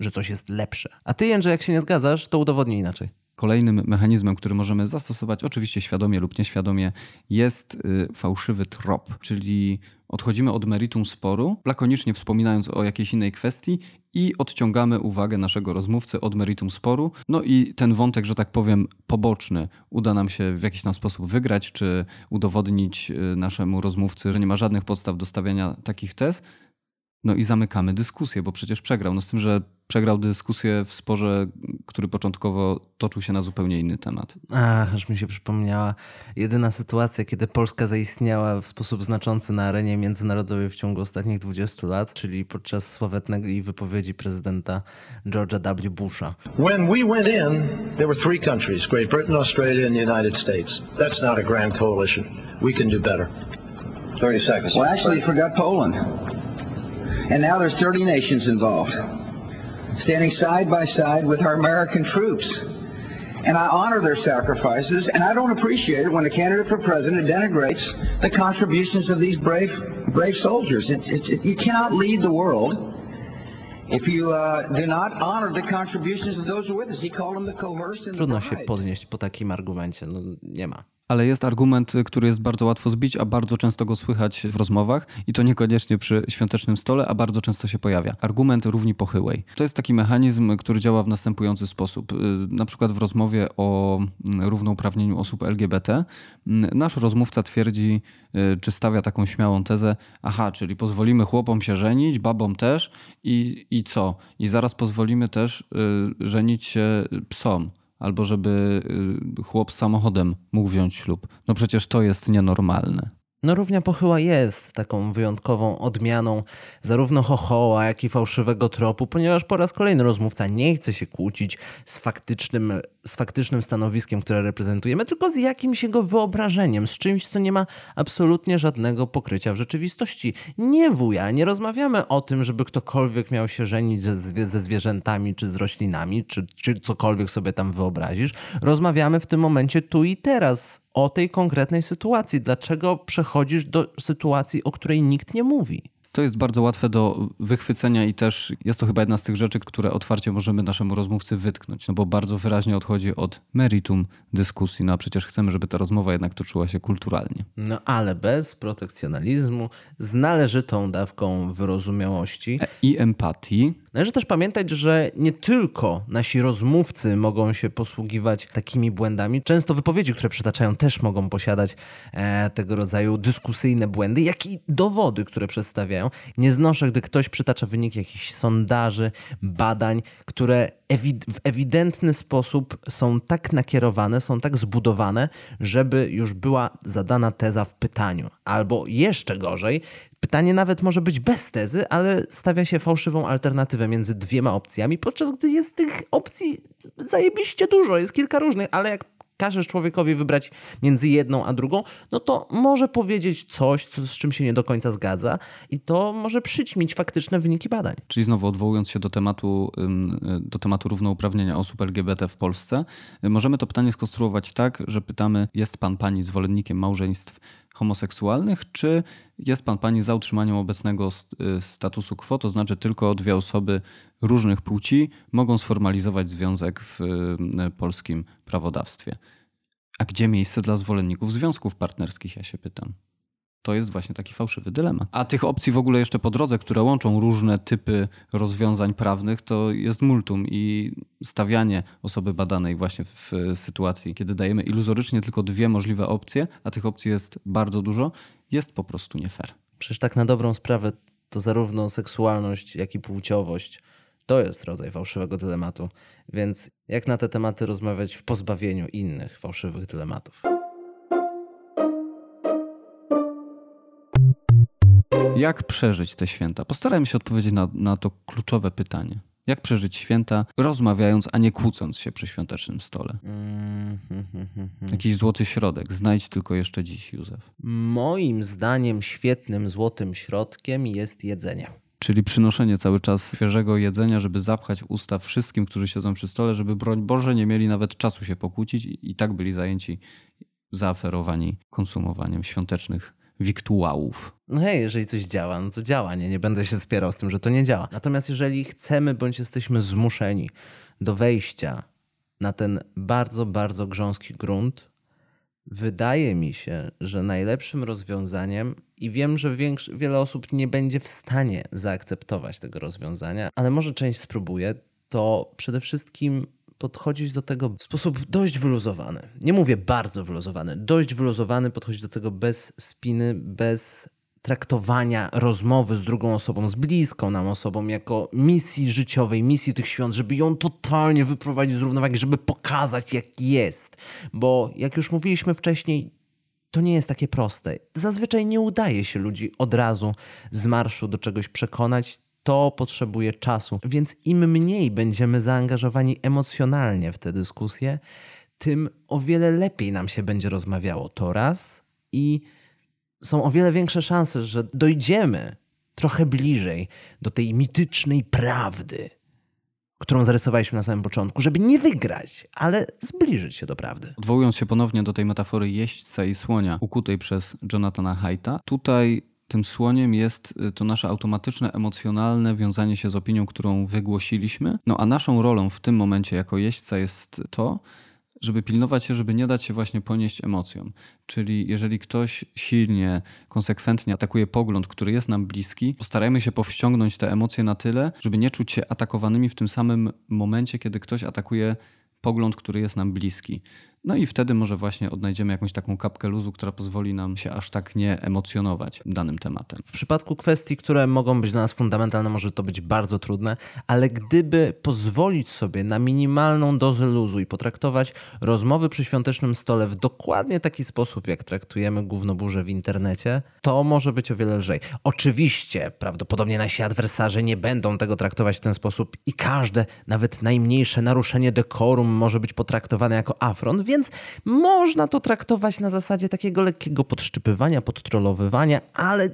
że coś jest lepsze. A ty, Jędrzej, jak się nie zgadzasz, to udowodnij inaczej. Kolejnym mechanizmem, który możemy zastosować, oczywiście świadomie lub nieświadomie, jest y, fałszywy trop, czyli odchodzimy od meritum sporu, lakonicznie wspominając o jakiejś innej kwestii i odciągamy uwagę naszego rozmówcy od meritum sporu. No i ten wątek, że tak powiem, poboczny uda nam się w jakiś tam sposób wygrać, czy udowodnić y, naszemu rozmówcy, że nie ma żadnych podstaw do stawiania takich tez. No i zamykamy dyskusję, bo przecież przegrał. No z tym, że przegrał dyskusję w sporze, który początkowo toczył się na zupełnie inny temat. Ach, aż mi się przypomniała jedyna sytuacja, kiedy Polska zaistniała w sposób znaczący na arenie międzynarodowej w ciągu ostatnich 20 lat, czyli podczas sławetnej wypowiedzi prezydenta George'a W. Busha. When we went in, there were three countries Great Britain, Australia, and the United States. That's not a grand coalition. We can do better. 30 seconds. Well, actually, you forgot Poland. And now there's 30 nations involved, standing side by side with our American troops. And I honor their sacrifices, and I don't appreciate it when a candidate for president denigrates the contributions of these brave, brave soldiers. It, it, it, you cannot lead the world if you uh, do not honor the contributions of those who are with us. He called them the coerced and the Trudno się podnieść po takim argumencie. No nie ma. Ale jest argument, który jest bardzo łatwo zbić, a bardzo często go słychać w rozmowach i to niekoniecznie przy świątecznym stole, a bardzo często się pojawia. Argument równi pochyłej. To jest taki mechanizm, który działa w następujący sposób. Y, Na przykład w rozmowie o mm, równouprawnieniu osób LGBT mm, nasz rozmówca twierdzi, y, czy stawia taką śmiałą tezę, aha, czyli pozwolimy chłopom się żenić, babom też i, i co? I zaraz pozwolimy też y, żenić się psom albo żeby y, chłop z samochodem mógł wziąć ślub. No przecież to jest nienormalne. No równia pochyła jest taką wyjątkową odmianą zarówno chochoła, jak i fałszywego tropu, ponieważ po raz kolejny rozmówca nie chce się kłócić z faktycznym, z faktycznym stanowiskiem, które reprezentujemy, tylko z jakimś jego wyobrażeniem, z czymś, co nie ma absolutnie żadnego pokrycia w rzeczywistości. Nie wuja, nie rozmawiamy o tym, żeby ktokolwiek miał się żenić ze, ze zwierzętami, czy z roślinami, czy, czy cokolwiek sobie tam wyobrazisz. Rozmawiamy w tym momencie tu i teraz o tej konkretnej sytuacji. Dlaczego przechodzisz do sytuacji, o której nikt nie mówi? To jest bardzo łatwe do wychwycenia i też jest to chyba jedna z tych rzeczy, które otwarcie możemy naszemu rozmówcy wytknąć, no bo bardzo wyraźnie odchodzi od meritum dyskusji, no a przecież chcemy, żeby ta rozmowa jednak toczyła się kulturalnie. No ale bez protekcjonalizmu, z należytą dawką wyrozumiałości. E, I empatii. Należy też pamiętać, że nie tylko nasi rozmówcy mogą się posługiwać takimi błędami. Często wypowiedzi, które przytaczają, też mogą posiadać e, tego rodzaju dyskusyjne błędy, jak i dowody, które przedstawiają. Nie znoszę, gdy ktoś przytacza wyniki jakichś sondaży, badań, które ewi- w ewidentny sposób są tak nakierowane, są tak zbudowane, żeby już była zadana teza w pytaniu. Albo jeszcze gorzej, Pytanie nawet może być bez tezy, ale stawia się fałszywą alternatywę między dwiema opcjami, podczas gdy jest tych opcji zajebiście dużo, jest kilka różnych, ale jak każesz człowiekowi wybrać między jedną a drugą, no to może powiedzieć coś, co, z czym się nie do końca zgadza i to może przyćmić faktyczne wyniki badań. Czyli znowu odwołując się do tematu, ym, do tematu równouprawnienia osób LGBT w Polsce, y, możemy to pytanie skonstruować tak, że pytamy, jest pan pani zwolennikiem małżeństw homoseksualnych, czy jest pan pani za utrzymaniem obecnego y, statusu quo, to znaczy tylko dwie osoby różnych płci mogą sformalizować związek w y, polskim prawodawstwie. A gdzie miejsce dla zwolenników związków partnerskich, ja się pytam. To jest właśnie taki fałszywy dylemat. A tych opcji w ogóle jeszcze po drodze, które łączą różne typy rozwiązań prawnych, to jest multum i stawianie osoby badanej właśnie w sytuacji, kiedy dajemy iluzorycznie tylko dwie możliwe opcje, a tych opcji jest bardzo dużo, jest po prostu nie fair. Przecież tak na dobrą sprawę to zarówno seksualność, jak i płciowość to jest rodzaj fałszywego dylematu. Więc jak na te tematy rozmawiać w pozbawieniu innych fałszywych dylematów? Jak przeżyć te święta? Postarajmy się odpowiedzieć na, na to kluczowe pytanie. Jak przeżyć święta, rozmawiając, a nie kłócąc się przy świątecznym stole? Mm, hmm, hmm, hmm, hmm. Jakiś złoty środek. Znajdź tylko jeszcze dziś, Józef. Moim zdaniem świetnym złotym środkiem jest jedzenie. Czyli przynoszenie cały czas świeżego jedzenia, żeby zapchać usta wszystkim, którzy siedzą przy stole, żeby broń Boże nie mieli nawet czasu się pokłócić i, tak byli zajęci, zaaferowani konsumowaniem świątecznych wiktuałów. No hej, jeżeli coś działa, no to działa, nie, nie będę się spierał z tym, że to nie działa. Natomiast jeżeli chcemy bądź jesteśmy zmuszeni do wejścia na ten bardzo, bardzo grząski grunt, wydaje mi się, że najlepszym rozwiązaniem, i wiem, że większy, wiele osób nie będzie w stanie zaakceptować tego rozwiązania, ale może część spróbuje, to przede wszystkim podchodzić do tego w sposób dość wyluzowany. Nie mówię bardzo wyluzowany, dość wyluzowany, podchodzić do tego bez spiny, bez traktowania rozmowy z drugą osobą, z bliską nam osobą, jako misji życiowej, misji tych świąt, żeby ją totalnie wyprowadzić z równowagi, żeby pokazać, jak jest. Bo jak już mówiliśmy wcześniej, to nie jest takie proste. Zazwyczaj nie udaje się ludzi od razu z marszu do czegoś przekonać. To potrzebuje czasu, więc im mniej będziemy zaangażowani emocjonalnie w tę dyskusję, tym o wiele lepiej nam się będzie rozmawiało. To raz i są o wiele większe szanse, że dojdziemy trochę bliżej do tej mitycznej prawdy, którą zarysowaliśmy na samym początku, żeby nie wygrać, ale zbliżyć się do prawdy. Odwołując się ponownie do tej metafory jeźdźca i słonia ukutej przez Jonathana Haidta, tutaj tym słoniem jest y, to nasze automatyczne, emocjonalne wiązanie się z opinią, którą wygłosiliśmy. No a naszą rolą w tym momencie jako jeźdźca jest to, żeby pilnować się, żeby nie dać się właśnie ponieść emocjom. Czyli jeżeli ktoś silnie, konsekwentnie atakuje pogląd, który jest nam bliski, postarajmy się powściągnąć te emocje na tyle, żeby nie czuć się atakowanymi w tym samym momencie, kiedy ktoś atakuje pogląd, który jest nam bliski. No i wtedy może właśnie odnajdziemy jakąś taką kapkę luzu, która pozwoli nam się aż tak nie emocjonować danym tematem. W przypadku kwestii, które mogą być dla nas fundamentalne, może to być bardzo trudne, ale gdyby pozwolić sobie na minimalną dozę luzu i potraktować rozmowy przy świątecznym stole w dokładnie taki sposób, jak traktujemy gównoburze w internecie, to może być o wiele lżej. Oczywiście, prawdopodobnie nasi adwersarze nie będą tego traktować w ten sposób i każde, nawet najmniejsze naruszenie dekorum może być potraktowane jako afront, więc można to traktować na zasadzie takiego lekkiego podszczypywania, podtrolowywania, ale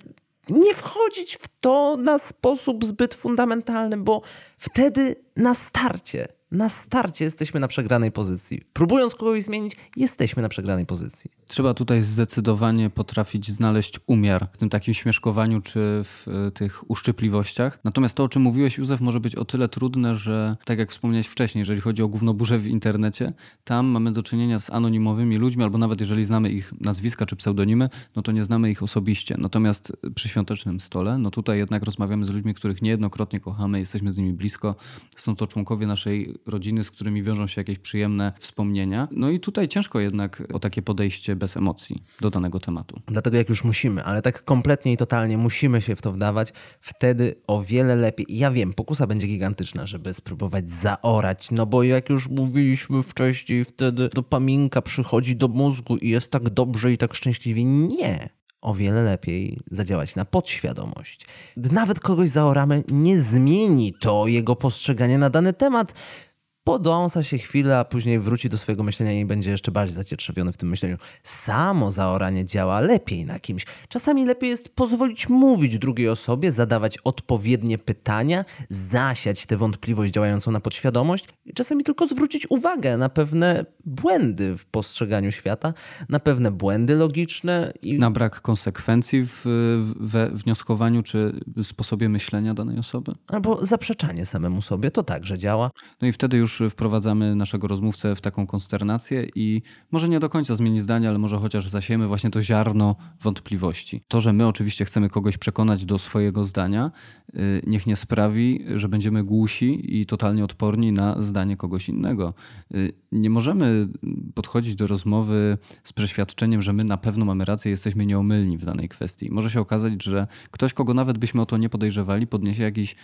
nie wchodzić w to na sposób zbyt fundamentalny, bo wtedy na starcie, na starcie jesteśmy na przegranej pozycji. Próbując kogoś zmienić, jesteśmy na przegranej pozycji. Trzeba tutaj zdecydowanie potrafić znaleźć umiar w tym takim śmieszkowaniu czy w y, tych uszczypliwościach. Natomiast to, o czym mówiłeś, Józef, może być o tyle trudne, że tak jak wspomniałeś wcześniej, jeżeli chodzi o gównoburze w internecie, tam mamy do czynienia z anonimowymi ludźmi, albo nawet jeżeli znamy ich nazwiska czy pseudonimy, no to nie znamy ich osobiście. Natomiast przy świątecznym stole, no tutaj jednak rozmawiamy z ludźmi, których niejednokrotnie kochamy, jesteśmy z nimi blisko. Są to członkowie naszej rodziny, z którymi wiążą się jakieś przyjemne wspomnienia. No i tutaj ciężko jednak o takie podejście bez emocji do danego tematu. Dlatego jak już musimy, ale tak kompletnie i totalnie musimy się w to wdawać, wtedy o wiele lepiej. Ja wiem, pokusa będzie gigantyczna, żeby spróbować zaorać, no bo jak już mówiliśmy wcześniej, wtedy dopaminka przychodzi do mózgu i jest tak dobrze i tak szczęśliwie. Nie. O wiele lepiej zadziałać na podświadomość. Gdy nawet kogoś zaoramy, nie zmieni to jego postrzegania na dany temat podąsa się chwilę, a później wróci do swojego myślenia i będzie jeszcze bardziej zacietrzewiony w tym myśleniu. Samo zaoranie działa lepiej na kimś. Czasami lepiej jest pozwolić mówić drugiej osobie, zadawać odpowiednie pytania, zasiać tę wątpliwość działającą na podświadomość i czasami tylko zwrócić uwagę na pewne błędy w postrzeganiu świata, na pewne błędy logiczne i Na brak konsekwencji w, we wnioskowaniu czy sposobie myślenia danej osoby. albo zaprzeczanie samemu sobie. To także działa. No i wtedy już wprowadzamy naszego rozmówcę w taką konsternację i może nie do końca zmieni zdanie, ale może chociaż zasiejemy właśnie to ziarno wątpliwości. To, że my oczywiście chcemy kogoś przekonać do swojego zdania, y, niech nie sprawi, że będziemy głusi i totalnie odporni na zdanie kogoś innego. Y, Nie możemy podchodzić do rozmowy z przeświadczeniem, że my na pewno mamy rację, jesteśmy nieomylni w danej kwestii. Może się okazać, że ktoś, kogo nawet byśmy o to nie podejrzewali, podniesie jakiś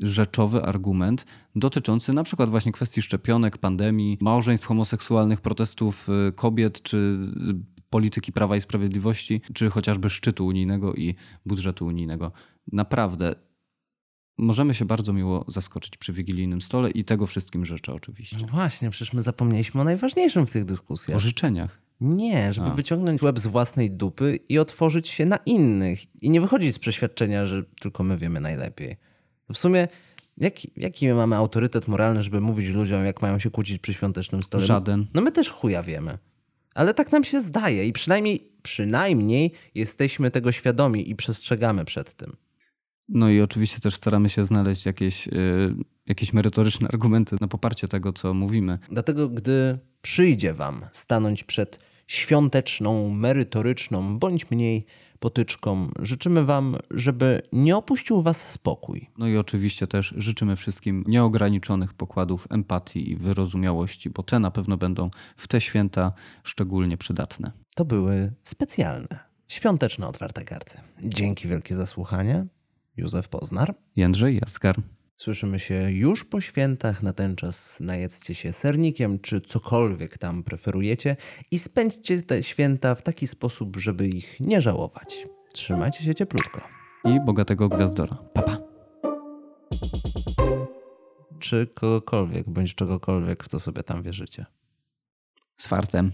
rzeczowy argument dotyczący na przykład właśnie kwestii szczepionek, pandemii, małżeństw homoseksualnych, protestów y, kobiet, czy y, polityki Prawa i Sprawiedliwości, czy chociażby szczytu unijnego i budżetu unijnego. Naprawdę możemy się bardzo miło zaskoczyć przy wigilijnym stole i tego wszystkim życzę oczywiście. No właśnie, przecież my zapomnieliśmy o najważniejszym w tych dyskusjach. O życzeniach. Nie, żeby A. wyciągnąć łeb z własnej dupy i otworzyć się na innych. I nie wychodzić z przeświadczenia, że tylko my wiemy najlepiej. W sumie, jaki, jaki my mamy autorytet moralny, żeby mówić ludziom, jak mają się kłócić przy świątecznym stole? Żaden. No my też chuja wiemy. Ale tak nam się zdaje i przynajmniej, przynajmniej jesteśmy tego świadomi i przestrzegamy przed tym. No i oczywiście też staramy się znaleźć jakieś, y, jakieś merytoryczne argumenty na poparcie tego, co mówimy. Dlatego, gdy przyjdzie Wam stanąć przed świąteczną, merytoryczną, bądź mniej potyczką, życzymy Wam, żeby nie opuścił Was spokój. No i oczywiście też życzymy wszystkim nieograniczonych pokładów empatii i wyrozumiałości, bo te na pewno będą w te święta szczególnie przydatne. To były specjalne, świąteczne otwarte karty. Dzięki wielkie za słuchanie. Józef Poznar. Jędrzej Jaskar. Słyszymy się już po świętach. Na ten czas najedzcie się sernikiem, czy cokolwiek tam preferujecie i spędźcie te święta w taki sposób, żeby ich nie żałować. Trzymajcie się cieplutko. I bogatego gwiazdora. Papa. Czy kogokolwiek, bądź czegokolwiek, w co sobie tam wierzycie. Z fartem.